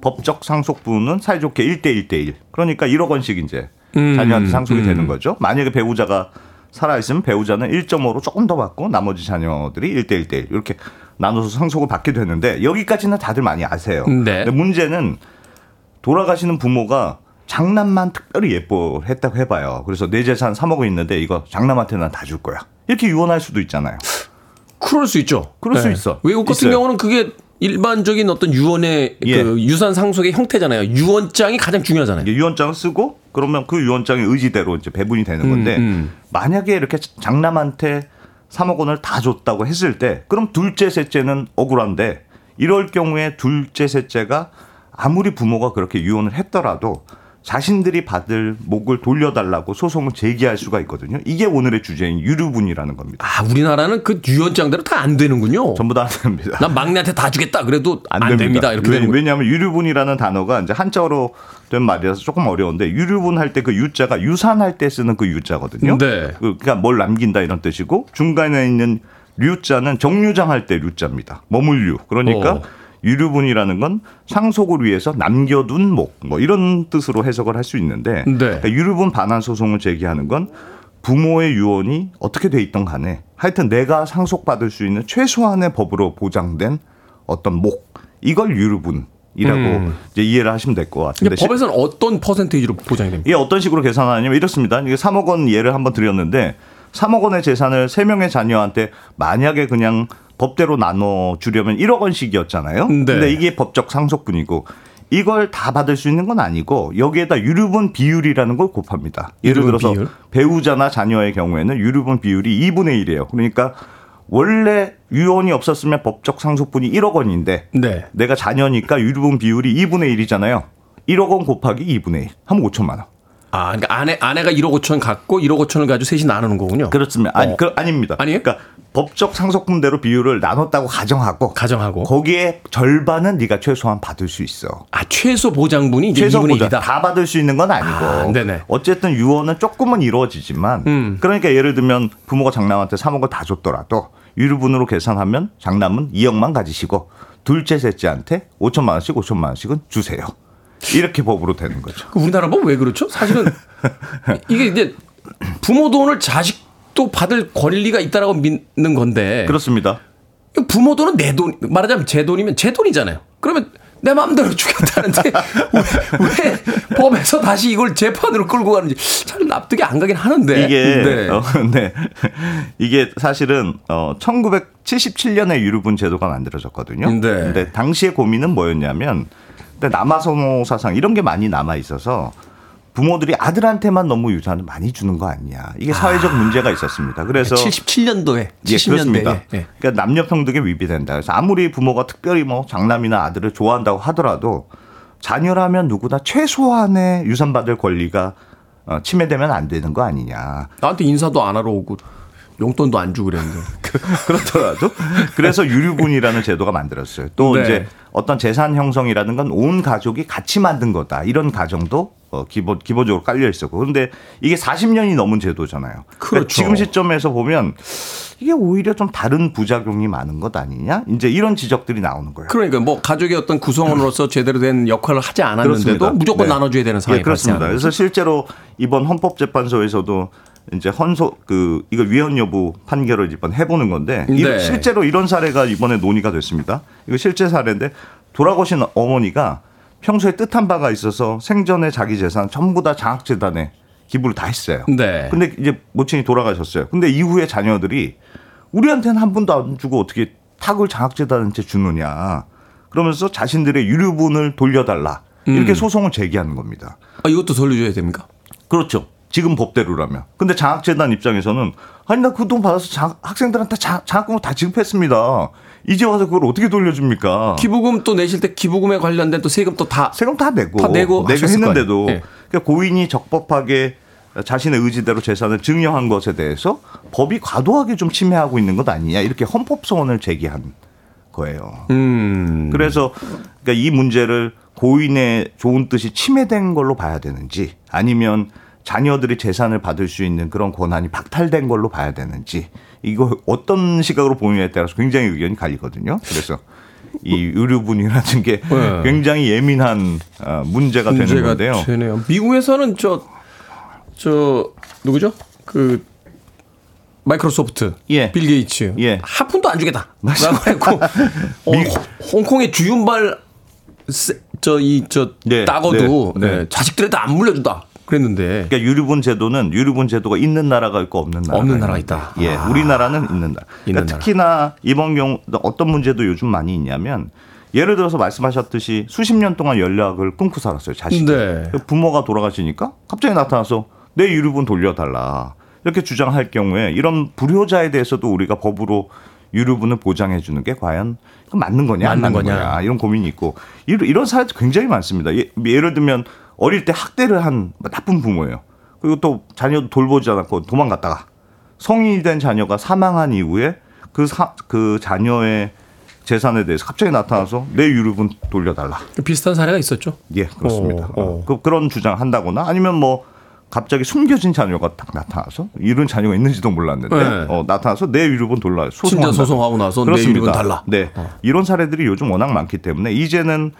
S8: 법적 상속분은 사이좋게 1대 1대 1. 그러니까 1억 원씩 이제
S1: 음,
S8: 자녀한테 상속이
S1: 음.
S8: 되는 거죠. 만약에 배우자가 살아있으면 배우자는 1.5로 조금 더 받고 나머지 자녀들이 1대 1대 1 이렇게 나눠서 상속을 받게 되는데 여기까지는 다들 많이 아세요.
S1: 네.
S8: 근데 문제는 돌아가시는 부모가 장남만 특별히 예뻐했다고 해봐요. 그래서 내 재산 3억이 있는데 이거 장남한테 난 다 줄 거야. 이렇게 유언할 수도 있잖아요.
S1: 그럴 수 있죠.
S8: 그럴 수 있어.
S1: 외국 같은
S8: 있어요.
S1: 경우는 그게 일반적인 어떤 유언의
S8: 예.
S1: 그 유산 상속의 형태잖아요. 유언장이 가장 중요하잖아요.
S8: 유언장을 쓰고 그러면 그 유언장의 의지대로 이제 배분이 되는 건데
S1: 음, 음.
S8: 만약에 이렇게 장남한테 3억 원을 다 줬다고 했을 때 그럼 둘째 셋째는 억울한데 이럴 경우에 둘째 셋째가 아무리 부모가 그렇게 유언을 했더라도 자신들이 받을 목을 돌려달라고 소송을 제기할 수가 있거든요. 이게 오늘의 주제인 유류분이라는 겁니다.
S1: 아, 우리나라는 그 유언장대로 다 안 되는군요.
S8: 전부 다 안 됩니다.
S1: 난 막내한테 다 주겠다. 그래도 안, 됩니다. 이렇게
S8: 왜. 왜냐하면 유류분이라는 단어가 이제 한자어로 된 말이라서 조금 어려운데 유류분 할 때 그 유자가 유산할 때 쓰는 그 유자거든요.
S1: 네.
S8: 그- 그러니까 뭘 남긴다 이런 뜻이고 중간에 있는 류자는 정류장 할 때 류자입니다. 머물류. 그러니까
S1: 어.
S8: 유류분이라는 건 상속을 위해서 남겨둔 목 뭐 이런 뜻으로 해석을 할 수 있는데
S1: 네.
S8: 그러니까 유류분 반환 소송을 제기하는 건 부모의 유언이 어떻게 돼 있던 간에 하여튼 내가 상속받을 수 있는 최소한의 법으로 보장된 어떤 목 이걸 유류분 이라고
S1: 음.
S8: 이제 이해를 하시면 될 것 같은데 시-
S1: 법에서는 어떤 퍼센테이지로 보장이 됩니까?
S8: 이게 어떤 식으로 계산하냐면 이렇습니다. 이게 3억 원 예를 한번 드렸는데 3억 원의 재산을 세명의 자녀한테 만약에 그냥 법대로 나눠 주려면 1억 원씩이었잖아요.
S1: 네.
S8: 근데 이게 법적 상속분이고 이걸 다 받을 수 있는 건 아니고 여기에다 유류분 비율이라는 걸 곱합니다. 예를 들어서
S1: 비율?
S8: 배우자나 자녀의 경우에는 유류분 비율이 2분의 1이에요. 그러니까 원래 유언이 없었으면 법적 상속분이 1억 원인데
S1: 네.
S8: 내가 자녀니까 유류분 비율이 2분의 1이잖아요. 1억 원 곱하기 2분의 1 하면 5천만 원.
S1: 아, 그러니까 아내 아내가 1억 5천 갖고 1억 5천을 가지고 셋이 나누는 거군요.
S8: 그렇습니다. 아니,
S1: 어.
S8: 그, 아닙니다.
S1: 아니에요?
S8: 그러니까 법적 상속분대로 비율을 나눴다고 가정하고
S1: 가정하고.
S8: 거기에 절반은 네가 최소한 받을 수 있어.
S1: 아, 최소 보장분이
S8: 최소
S1: 2분의
S8: 보장
S1: 1이다.
S8: 다 받을 수 있는 건 아니고
S1: 아, 네네.
S8: 어쨌든 유언은 조금은 이루어지지만
S1: 음.
S8: 그러니까 예를 들면 부모가 장남한테 3억을 다 줬더라도 유류분으로 계산하면 장남은 2억만 가지시고 둘째 셋째한테 5천만 원씩 5천만 원씩은 주세요. 이렇게 법으로 되는 거죠.
S1: 그 우리나라 뭐왜 그렇죠? 사실은 이게 이제 부모 돈을 자식도 받을 권리가 있다라고 믿는 건데
S8: 그렇습니다.
S1: 부모 돈은 내 돈, 말하자면 제 돈이면 제 돈이잖아요. 그러면 내 마음대로 주겠다는데 왜, 왜 법에서 다시 이걸 재판으로 끌고 가는지 잘 납득이 안 가긴 하는데.
S8: 이게
S1: 네.
S8: 어, 네. 이게 사실은 어 1977년에 유류분 제도가 만들어졌거든요.
S1: 네.
S8: 근데 당시의 고민은 뭐였냐면 근데 남아선호 사상 이런 게 많이 남아 있어서 부모들이 아들한테만 너무 유산을 많이 주는 거 아니냐. 이게 사회적 문제가 있었습니다. 그래서
S1: 77년도에
S8: 예,
S1: 70년대에
S8: 그렇습니다.
S1: 예.
S8: 그러니까 남녀 평등에 위배된다. 그래서 아무리 부모가 특별히 뭐 장남이나 아들을 좋아한다고 하더라도 자녀라면 누구나 최소한의 유산 받을 권리가 어, 침해되면 안 되는 거 아니냐.
S1: 나한테 인사도 안 하러 오고 용돈도 안 주고 그랬는데.
S8: 그렇더라도 그래서 유류분이라는 제도가 만들었어요. 또
S1: 네.
S8: 이제 어떤 재산 형성이라는 건 온 가족이 같이 만든 거다. 이런 가정도 어, 기본 기본적으로 깔려 있었고. 그런데 이게 40년이 넘은 제도잖아요. 그러니까
S1: 그렇죠.
S8: 지금 시점에서 보면 이게 오히려 좀 다른 부작용이 많은 것 아니냐? 이제 이런 지적들이 나오는 거예요.
S1: 그러니까 뭐 가족의 어떤 구성원으로서 제대로 된 역할을 하지 않았는데도
S8: 그렇습니다.
S1: 무조건
S8: 네.
S1: 나눠줘야 되는 상황이
S8: 예, 그렇습니다. 그래서. 실제로 이번 헌법재판소에서도 이제 헌소 그 이거 위헌 여부 판결을 이번 해보는 건데 이-
S1: 네.
S8: 실제로 이런 사례가 이번에 논의가 됐습니다. 이거 실제 사례인데 돌아가신 어머니가 평소에 뜻한 바가 있어서 생전에 자기 재산 전부 다 장학재단에 기부를 다 했어요.
S1: 네.
S8: 근데 이제 모친이 돌아가셨어요. 근데 이후에 자녀들이 우리한테는 한 푼도 안 주고 어떻게 탁을 장학재단한테 주느냐. 그러면서 자신들의 유류분을 돌려달라. 이렇게
S1: 음.
S8: 소송을 제기하는 겁니다.
S1: 아, 이것도 돌려줘야 됩니까?
S8: 그렇죠. 지금 법대로라면. 근데 장학재단 입장에서는 아니 나 그 돈 받아서 장- 학생들한테 장, 장학금을 다 지급했습니다. 이제 와서 그걸 어떻게 돌려줍니까?
S1: 기부금 또 내실 때 기부금에 관련된 또 세금 또 다
S8: 세금 다 내고
S1: 다 내고 거
S8: 했는데도.
S1: 예.
S8: 그러니까 고인이 적법하게 자신의 의지대로 재산을 증여한 것에 대해서 법이 과도하게 좀 침해하고 있는 것 아니냐 이렇게 헌법 소원을 제기한 거예요.
S1: 음.
S8: 그래서 그러니까 이 문제를 고인의 좋은 뜻이 침해된 걸로 봐야 되는지 아니면 자녀들이 재산을 받을 수 있는 그런 권한이 박탈된 걸로 봐야 되는지 이거 어떤 시각으로 보느냐에 따라서 굉장히 의견이 갈리거든요. 그래서 이 의료분이라는 게
S1: 네.
S8: 굉장히 예민한 어, 문제가 되는
S1: 문제가
S8: 건데요.
S1: 되네요. 미국에서는 저, 저, 누구죠? 그, 마이크로소프트.
S8: 예.
S1: 빌 게이츠.
S8: 예.
S1: 한 푼도 안 주겠다. 라고 했고, 어, 홍- 홍콩의 주윤발, 세- 저, 이, 저,
S8: 네,
S1: 따거도,
S8: 네, 네.
S1: 네, 자식들한테 안 물려준다. 그랬는데.
S8: 그러니까 유류분 제도는 유류분 제도가 있는 나라가 있고 없는 나라가
S1: 없는 나라가
S8: 거예요.
S1: 있다.
S8: 예,
S1: 아.
S8: 우리나라는 있는 나라. 그러니까
S1: 나라.
S8: 특히나 이번 경우 어떤 문제도 요즘 많이 있냐면 예를 들어서 말씀하셨듯이 수십 년 동안 연락을 끊고 살았어요 자식이.
S1: 네.
S8: 부모가 돌아가시니까 갑자기 나타나서 내 유류분 돌려달라 이렇게 주장할 경우에 이런 불효자에 대해서도 우리가 법으로 유류분을 보장해 주는 게 과연 맞는 거냐 안
S1: 맞는
S8: 맞는
S1: 거냐.
S8: 거냐 이런 고민이 있고 이런, 이런 사례도 굉장히 많습니다. 예, 예를 들면 어릴 때 학대를 한 나쁜 부모예요. 그리고 또 자녀도 돌보지 않았고 도망갔다가 성인이 된 자녀가 사망한 이후에 그, 사, 그 자녀의 재산에 대해서 갑자기 나타나서 내 유류분 돌려달라.
S1: 비슷한 사례가 있었죠.
S8: 예, 그렇습니다.
S1: 어, 어.
S8: 그, 그런 주장 한다거나 아니면 뭐 갑자기 숨겨진 자녀가 딱 나타나서 이런 자녀가 있는지도 몰랐는데
S1: 네.
S8: 어, 나타나서 내 유류분 돌라
S1: 친자 소송하고 나서 내
S8: 그렇습니다.
S1: 유류분 달라.
S8: 네, 이런 사례들이 요즘 워낙 많기 때문에 이제는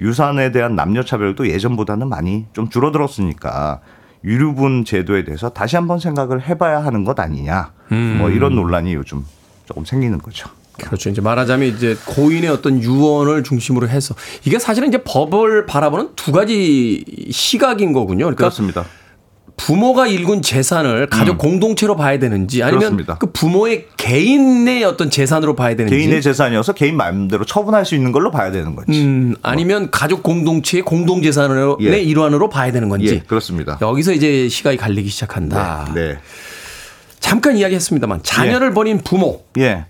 S8: 유산에 대한 남녀 차별도 예전보다는 많이 좀 줄어들었으니까 유류분 제도에 대해서 다시 한번 생각을 해봐야 하는 것 아니냐.
S1: 음.
S8: 뭐 이런 논란이 요즘 조금 생기는 거죠.
S1: 그렇죠. 이제 말하자면 이제 고인의 어떤 유언을 중심으로 해서 이게 사실은 이제 법을 바라보는 두 가지 시각인 거군요. 그러니까
S8: 그렇습니다.
S1: 부모가 일군 재산을 가족 공동체로 봐야 되는지 아니면
S8: 음. 그렇습니다.
S1: 그 부모의 개인의 어떤 재산으로 봐야 되는지
S8: 개인의 재산이어서 개인 마음대로 처분할 수 있는 걸로 봐야 되는 거지.
S1: 음, 아니면 가족 공동체의 공동 재산의
S8: 예.
S1: 일환으로 봐야 되는 건지
S8: 예, 그렇습니다.
S1: 여기서 이제 시각이 갈리기 시작한다.
S8: 네.
S1: 잠깐 이야기했습니다만 자녀를 버린 부모
S8: 예.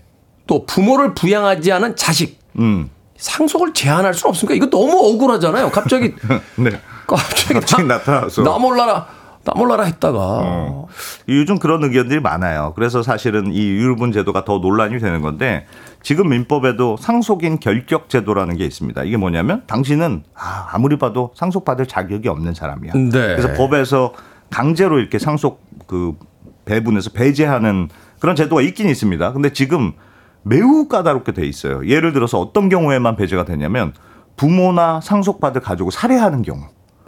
S1: 또 부모를 부양하지 않은 자식
S8: 음.
S1: 상속을 제한할 수는 없습니까? 이거 너무 억울하잖아요. 갑자기
S8: 네.
S1: 갑자기,
S8: 갑자기
S1: 나,
S8: 나타나서.
S1: 나 몰라라 나 몰라라 했다가
S8: 어. 요즘 그런 의견들이 많아요. 그래서 사실은 이 유류분 제도가 더 논란이 되는 건데 지금 민법에도 상속인 결격 제도라는 게 있습니다. 이게 뭐냐면 당신은 아, 아무리 봐도 상속받을 자격이 없는 사람이야.
S1: 네.
S8: 그래서 법에서 강제로 이렇게 상속 그 배분해서 배제하는 그런 제도가 있긴 있습니다. 근데 지금 매우 까다롭게 돼 있어요. 예를 들어서 어떤 경우에만 배제가 되냐면 부모나 상속받을 가족을 살해하는 경우.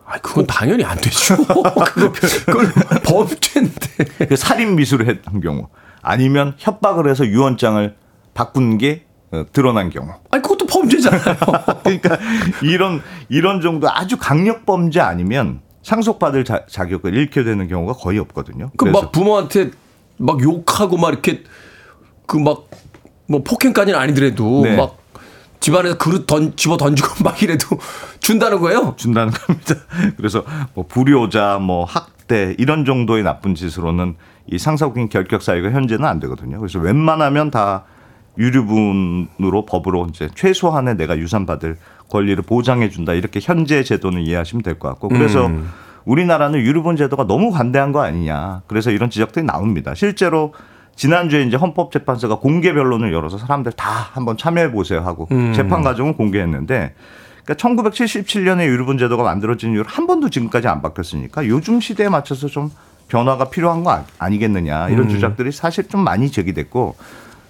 S1: 아, 그건 당연히 안 되죠. 그거 그건 범죄인데.
S8: 그 살인 미수를 했던 경우 아니면 협박을 해서 유언장을 바꾼 게 어, 드러난 경우.
S1: 아니 그것도 범죄잖아요.
S8: 그러니까 이런 이런 정도 아주 강력 범죄 아니면 상속받을 자, 자격을 잃게 되는 경우가 거의 없거든요.
S1: 그 막 부모한테 막 욕하고 막 이렇게 그 막 뭐 폭행까지는 아니더라도
S8: 네.
S1: 막 집안에서 그릇 던 집어 던지고 막 이래도 준다는 거예요.
S8: 준다는 겁니다. 그래서 뭐 불효자, 뭐 학대 이런 정도의 나쁜 짓으로는 이 상속인 결격 사유가 현재는 안 되거든요. 그래서 웬만하면 다 유류분으로 법으로 이제 최소한의 내가 유산 받을 권리를 보장해 준다 이렇게 현재 제도는 이해하시면 될 것 같고 그래서 우리나라는 유류분 제도가 너무 관대한 거 아니냐 그래서 이런 지적들이 나옵니다. 실제로 지난주에 이제 헌법재판소가 공개 변론을 열어서 사람들 다 한번 참여해 보세요 하고 재판 과정을 공개했는데 그러니까 1977년에 유류분 제도가 만들어진 이후로 한 번도 지금까지 안 바뀌었으니까 요즘 시대에 맞춰서 좀 변화가 필요한 거 아- 아니겠느냐 이런 주장들이 사실 좀 많이 제기됐고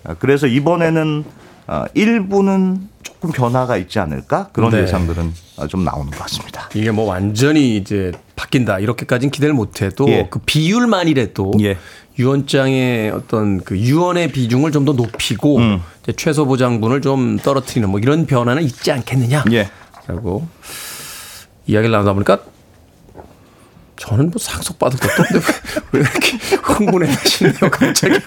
S8: 어, 그래서 이번에는 어, 일부는 조금 변화가 있지 않을까 그런
S1: 네.
S8: 예상들은 어, 좀 나오는 것 같습니다.
S1: 이게 뭐 완전히 이제 바뀐다 이렇게까지는 기대를 못해도
S8: 예.
S1: 그 비율만이라도
S8: 예.
S1: 유언장의 어떤 그 유언의 비중을 좀 더 높이고
S8: 음.
S1: 이제 최소 보장분을 좀 떨어뜨리는 뭐 이런 변화는 있지 않겠느냐.
S8: 예.
S1: 라고 이야기를 나누다 보니까 저는 뭐 상속 받을 것도 없는데 왜, 왜 이렇게 흥분해 하시네요 갑자기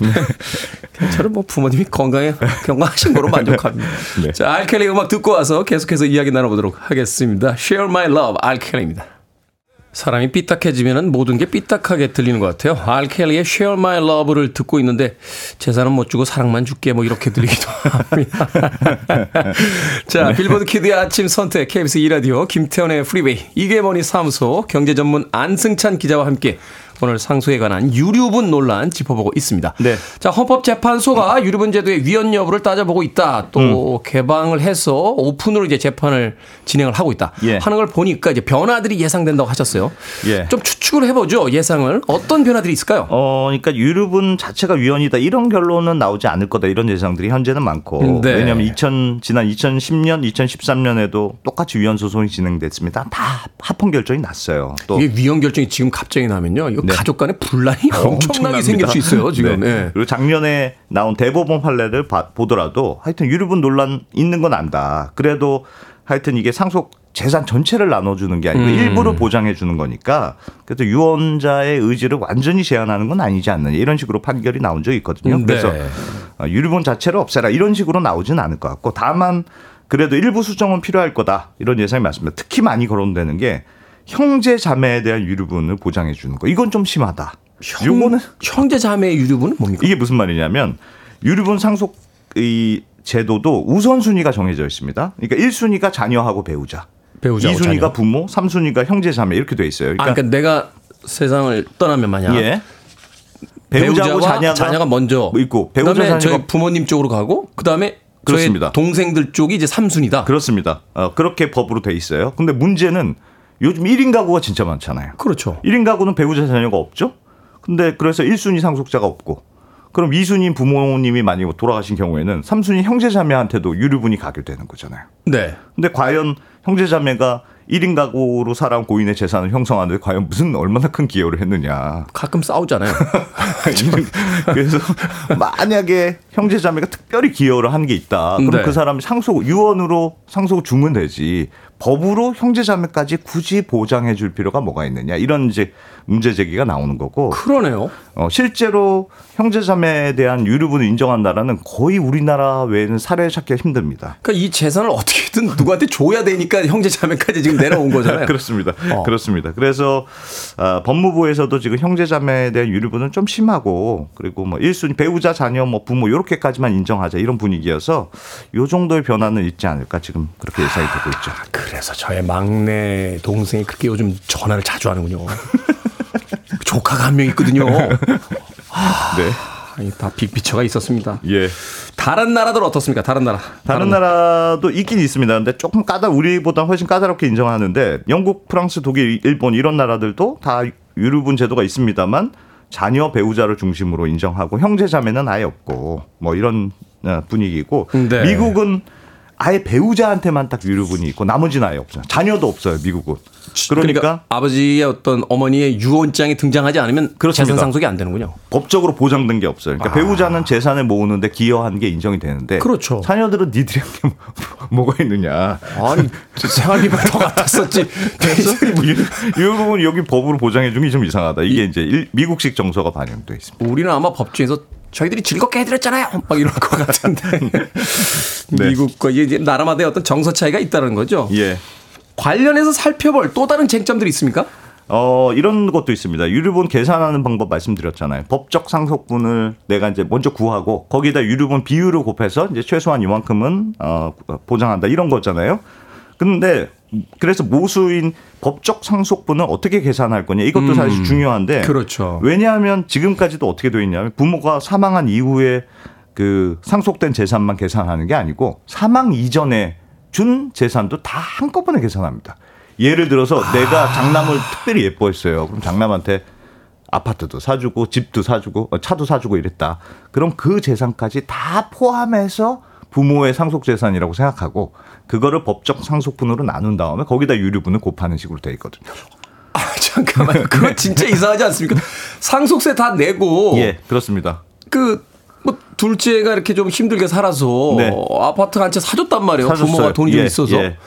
S1: 네. 저는 뭐 부모님이 건강해 건강하신 거로 만족합니다
S8: 네.
S1: 자 알켈리 음악 듣고 와서 계속해서 이야기 나눠보도록 하겠습니다 Share My Love 알켈리입니다 사람이 삐딱해지면 모든 게 삐딱하게 들리는 것 같아요. 알켈리의 Share My Love를 듣고 있는데 재산은 못 주고 사랑만 줄게 뭐 이렇게 들리기도 합니다. 자, 빌보드 키드의 아침 선택 KBS 2라디오 김태훈의 프리웨이 이게 머니 사무소 경제 전문 안승찬 기자와 함께 오늘 상소에 관한 유류분 논란 짚어보고 있습니다.
S8: 네.
S1: 자, 헌법재판소가 유류분 제도의 위헌 여부를 따져보고 있다. 또 개방을 해서 오픈으로 이제 재판을 진행을 하고 있다.
S8: 예.
S1: 하는 걸 보니까 이제 변화들이 예상된다고 하셨어요.
S8: 예.
S1: 좀 추측을 해보죠. 예상을 어떤 변화들이 있을까요?
S8: 어, 그러니까 유류분 자체가 위헌이다 이런 결론은 나오지 않을 거다 이런 예상들이 현재는 많고
S1: 네.
S8: 왜냐하면 2000 지난 2010년, 2013년에도 똑같이 위헌 소송이 진행됐습니다. 다 합헌 결정이 났어요. 또
S1: 이게 위헌 결정이 지금 갑자기 나면요. 이거
S8: 네.
S1: 가족 간의 분란이 엄청나게
S8: 엄청납니다.
S1: 생길 수 있어요. 지금.
S8: 네.
S1: 예.
S8: 그리고 작년에 나온 대법원 판례를 봐- 보더라도 하여튼 유류분 논란 있는 건 안다. 그래도 하여튼 이게 상속 재산 전체를 나눠주는 게 아니고
S1: 음.
S8: 일부를 보장해 주는 거니까 그래도 유언자의 의지를 완전히 제한하는 건 아니지 않느냐 이런 식으로 판결이 나온 적이 있거든요.
S1: 네.
S8: 그래서 어, 유류분 자체를 없애라 이런 식으로 나오진 않을 것 같고 다만 그래도 일부 수정은 필요할 거다 이런 예상이 많습니다. 특히 많이 거론되는 게 형제 자매에 대한 유류분을 보장해 주는 거 이건 좀 심하다. 요거는
S1: 형제 자매의 유류분은 뭡니까?
S8: 이게 무슨 말이냐면 유류분 상속 이 제도도 우선순위가 정해져 있습니다. 그러니까 1순위가 자녀하고 배우자.
S1: 배우자하고
S8: 2순위가
S1: 자녀.
S8: 부모, 3순위가 형제 자매 이렇게 돼 있어요.
S1: 아, 그러니까 내가 세상을 떠나면 만약
S8: 예.
S1: 배우자와
S8: 자녀가,
S1: 먼저
S8: 뭐 있고 배우자
S1: 그다음에 저희
S8: 자녀가
S1: 부모님 쪽으로 가고 그다음에
S8: 그렇습니다.
S1: 동생들 쪽이 이제 삼순이다.
S8: 그렇습니다. 어, 그렇게 법으로 돼 있어요. 근데 문제는 요즘 1인 가구가 진짜 많잖아요.
S1: 그렇죠.
S8: 1인 가구는 배우자 자녀가 없죠. 근데 그래서 1순위 상속자가 없고 그럼 2순위 부모님이 많이 돌아가신 경우에는 3순위 형제 자매한테도 유류분이 가게 되는 거잖아요.
S1: 네.
S8: 근데 과연 형제 자매가 1인 가구로 살아온 고인의 재산을 형성하는데 과연 무슨 얼마나 큰 기여를 했느냐.
S1: 가끔 싸우잖아요.
S8: 그래서 만약에 형제 자매가 특별히 기여를 한 게 있다. 그럼
S1: 네.
S8: 그 사람이 상속 유언으로 상속을 주면 되지. 법으로 형제자매까지 굳이 보장해 줄 필요가 뭐가 있느냐. 이런 이제 문제 제기가 나오는 거고.
S1: 그러네요.
S8: 어, 실제로 형제자매에 대한 유류분을 인정한 나라는 거의 우리나라 외에는 사례를 찾기가 힘듭니다.
S1: 그러니까 이 재산을 어떻게든 누구한테 줘야 되니까 형제 자매까지 지금 내려온 거잖아요.
S8: 그렇습니다.
S1: 어.
S8: 그렇습니다. 그래서 아, 법무부에서도 지금 형제자매에 대한 유류분은 좀 심하고 그리고 뭐 1순위 배우자 자녀 뭐 부모 요렇게까지만 인정하자 이런 분위기여서 요 정도의 변화는 있지 않을까 지금 그렇게 예상이 되고 있죠.
S1: 그래서 저의 막내 동생이 그렇게 요즘 전화를 자주 하는군요. 조카가 한 명 있거든요.
S8: 네.
S1: 아니, 다 빅피처가 있었습니다.
S8: 예.
S1: 다른 나라들 어떻습니까? 다른 나라.
S8: 다른 나라도 있긴 있습니다. 근데 조금 까다 우리보다 훨씬 까다롭게 인정하는데 영국, 프랑스, 독일, 일본 이런 나라들도 다 유류분 제도가 있습니다만 자녀 배우자를 중심으로 인정하고 형제 자매는 아예 없고 뭐 이런 어, 분위기고
S1: 네.
S8: 미국은 아예 배우자한테만 딱 유류분이 있고 나머지는 아예 없어요. 자녀도 없어요. 미국은.
S1: 그러니까,
S8: 그러니까
S1: 아버지의 어떤 어머니의 유언장이 등장하지 않으면
S8: 그렇습니다.
S1: 재산 상속이 안 되는군요.
S8: 법적으로 보장된 게 없어요. 그러니까 배우자는 재산을 모으는데 기여한 게 인정이 되는데
S1: 아. 그렇죠.
S8: 자녀들은 니들이 한게 뭐가 있느냐.
S1: 아니 생활비만 더 같았었지.
S8: 그래서 이 부분 여기 법으로 보장해 준 게 좀 이상하다. 이게 이제 일- 미국식 정서가 반영돼 있습니다.
S1: 우리는 아마 법정에서 저희들이 즐겁게 해드렸잖아요. 막 이럴 것 같은데
S8: 네.
S1: 미국과 이제 나라마다의 어떤 정서 차이가 있다는 거죠.
S8: 예.
S1: 관련해서 살펴볼 또 다른 쟁점들이 있습니까?
S8: 어, 이런 것도 있습니다. 유류분 계산하는 방법 말씀드렸잖아요. 법적 상속분을 내가 이제 먼저 구하고 거기다 유류분 비율을 곱해서 이제 최소한 이만큼은 어, 보장한다 이런 거잖아요. 근데 그래서 모수인 법적 상속분은 어떻게 계산할 거냐 이것도 사실 중요한데
S1: 그렇죠.
S8: 왜냐하면 지금까지도 어떻게 되어 있냐면 부모가 사망한 이후에 그 상속된 재산만 계산하는 게 아니고 사망 이전에 준 재산도 다 한꺼번에 계산합니다. 예를 들어서 내가 장남을 특별히 예뻐했어요. 그럼 장남한테 아파트도 사주고 집도 사주고 어, 차도 사주고 이랬다. 그럼 그 재산까지 다 포함해서 부모의 상속 재산이라고 생각하고 그거를 법적 상속분으로 나눈 다음에 거기다 유류분을 곱하는 식으로 돼 있거든요.
S1: 아, 잠깐만요. 그거 진짜 이상하지 않습니까? 상속세 다 내고
S8: 예, 그렇습니다.
S1: 그 뭐 둘째가 이렇게 좀 힘들게 살아서
S8: 네.
S1: 아파트 한 채 사줬단 말이에요.
S8: 사줬어요.
S1: 부모가 돈이 좀
S8: 예,
S1: 있어서.
S8: 예.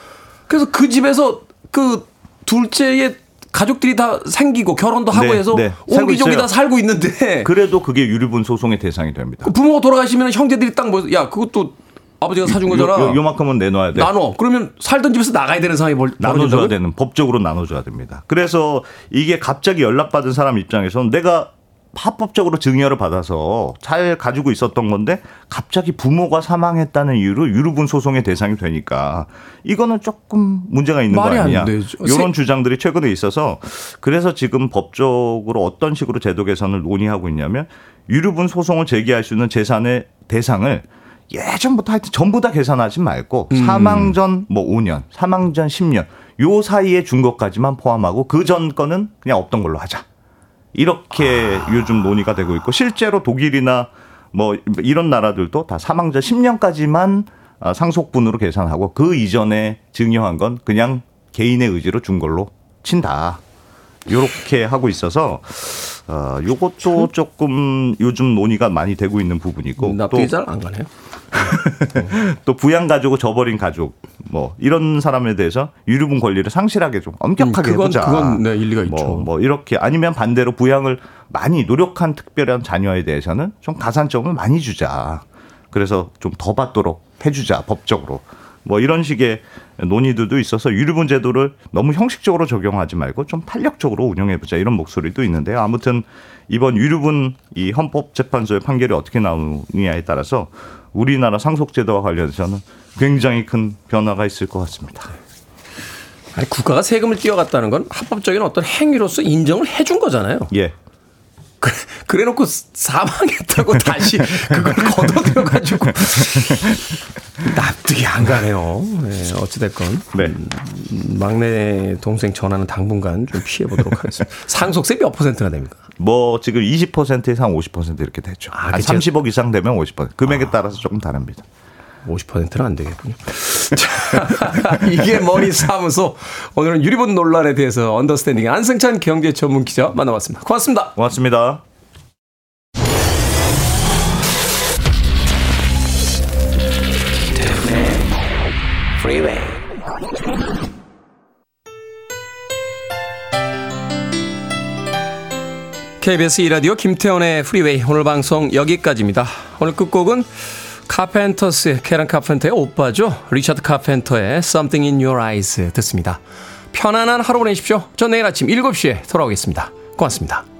S1: 그래서 그 집에서 그 둘째의 가족들이 다 생기고 결혼도 하고
S8: 네,
S1: 해서
S8: 네.
S1: 옹기종기. 다 살고 있는데
S8: 그래도 그게 유류분 소송의 대상이 됩니다.
S1: 부모가 돌아가시면 형제들이 딱 뭐, 야, 그것도 아버지가 사준 거잖아.
S8: 요, 요, 요 만큼은 내놔야 돼.
S1: 나눠. 그러면 살던 집에서 나가야 되는 상황이 벌,
S8: 나눠줘야? 되는 법적으로 나눠줘야 됩니다. 그래서 이게 갑자기 연락받은 사람 입장에서는 내가 합법적으로 증여를 받아서 잘 가지고 있었던 건데 갑자기 부모가 사망했다는 이유로 유류분 소송의 대상이 되니까 이거는 조금 문제가 있는 거 아니냐. 이런
S1: 세-
S8: 주장들이 최근에 있어서 그래서 지금 법적으로 어떤 식으로 제도 개선을 논의하고 있냐면 유류분 소송을 제기할 수 있는 재산의 대상을 예전부터 하여튼 전부 다 계산하지 말고 사망 전 뭐 5년, 사망 전 10년 요 사이에 준 것까지만 포함하고 그 전 거는 그냥 없던 걸로 하자. 이렇게 요즘 논의가 되고 있고 실제로 독일이나 뭐 이런 나라들도 다 사망 전 10년까지만 아, 상속분으로 계산하고 그 이전에 증여한 건 그냥 개인의 의지로 준 걸로 친다. 요렇게 하고 있어서 어 요것도 조금 요즘 논의가 많이 되고 있는 부분이고
S1: 납득이 또잘안 가네요.
S8: 또 부양 가족을 저버린 가족 뭐 이런 사람에 대해서 유류분 권리를 상실하게 좀 엄격하게
S1: 음, 그건-
S8: 해보자.
S1: 그건 네, 일리가 있죠.
S8: 뭐, 뭐 이렇게 아니면 반대로 부양을 많이 노력한 특별한 자녀에 대해서는 좀 가산점을 많이 주자. 그래서 좀 더 받도록 해주자 법적으로. 뭐 이런 식의 논의들도 있어서 유류분 제도를 너무 형식적으로 적용하지 말고 좀 탄력적으로 운영해보자 이런 목소리도 있는데요. 아무튼 이번 유류분 이 헌법재판소의 판결이 어떻게 나오느냐에 따라서 우리나라 상속제도와 관련해서는 굉장히 큰 변화가 있을 것 같습니다.
S1: 아니, 국가가 세금을 띄어갔다는 건 합법적인 어떤 행위로서 인정을 해준 거잖아요.
S8: 예.
S1: 그래 놓고 사망했다고 다시 그걸 걷어들여 가지고 납득이 안 가네요. 네, 어찌됐건.
S8: 네.
S1: 막내 동생 전화는 당분간 좀 피해 보도록 하겠습니다. 상속세 몇 퍼센트나 됩니까?
S8: 뭐 지금 20% 이상 50% 이렇게 되죠.
S1: 아,
S8: 한
S1: 그쵸.
S8: 30억 이상 되면 50%. 금액에 따라서 조금 다릅니다.
S1: 50%는 안 되겠군요. 자, 이게 머니 사무소. 오늘은 유류분 논란에 대해서 언더스탠딩 안승찬 경제 전문 기자 만나봤습니다. 고맙습니다.
S8: 고맙습니다.
S1: KBS 이라디오 김태훈의 프리웨이 오늘 방송 여기까지입니다. 오늘 끝곡은 카펜터스의 캐런 카펜터의 오빠죠. 리차드 카펜터의 Something in Your Eyes 듣습니다. 편안한 하루 보내십시오. 전 내일 아침 7시에 돌아오겠습니다. 고맙습니다.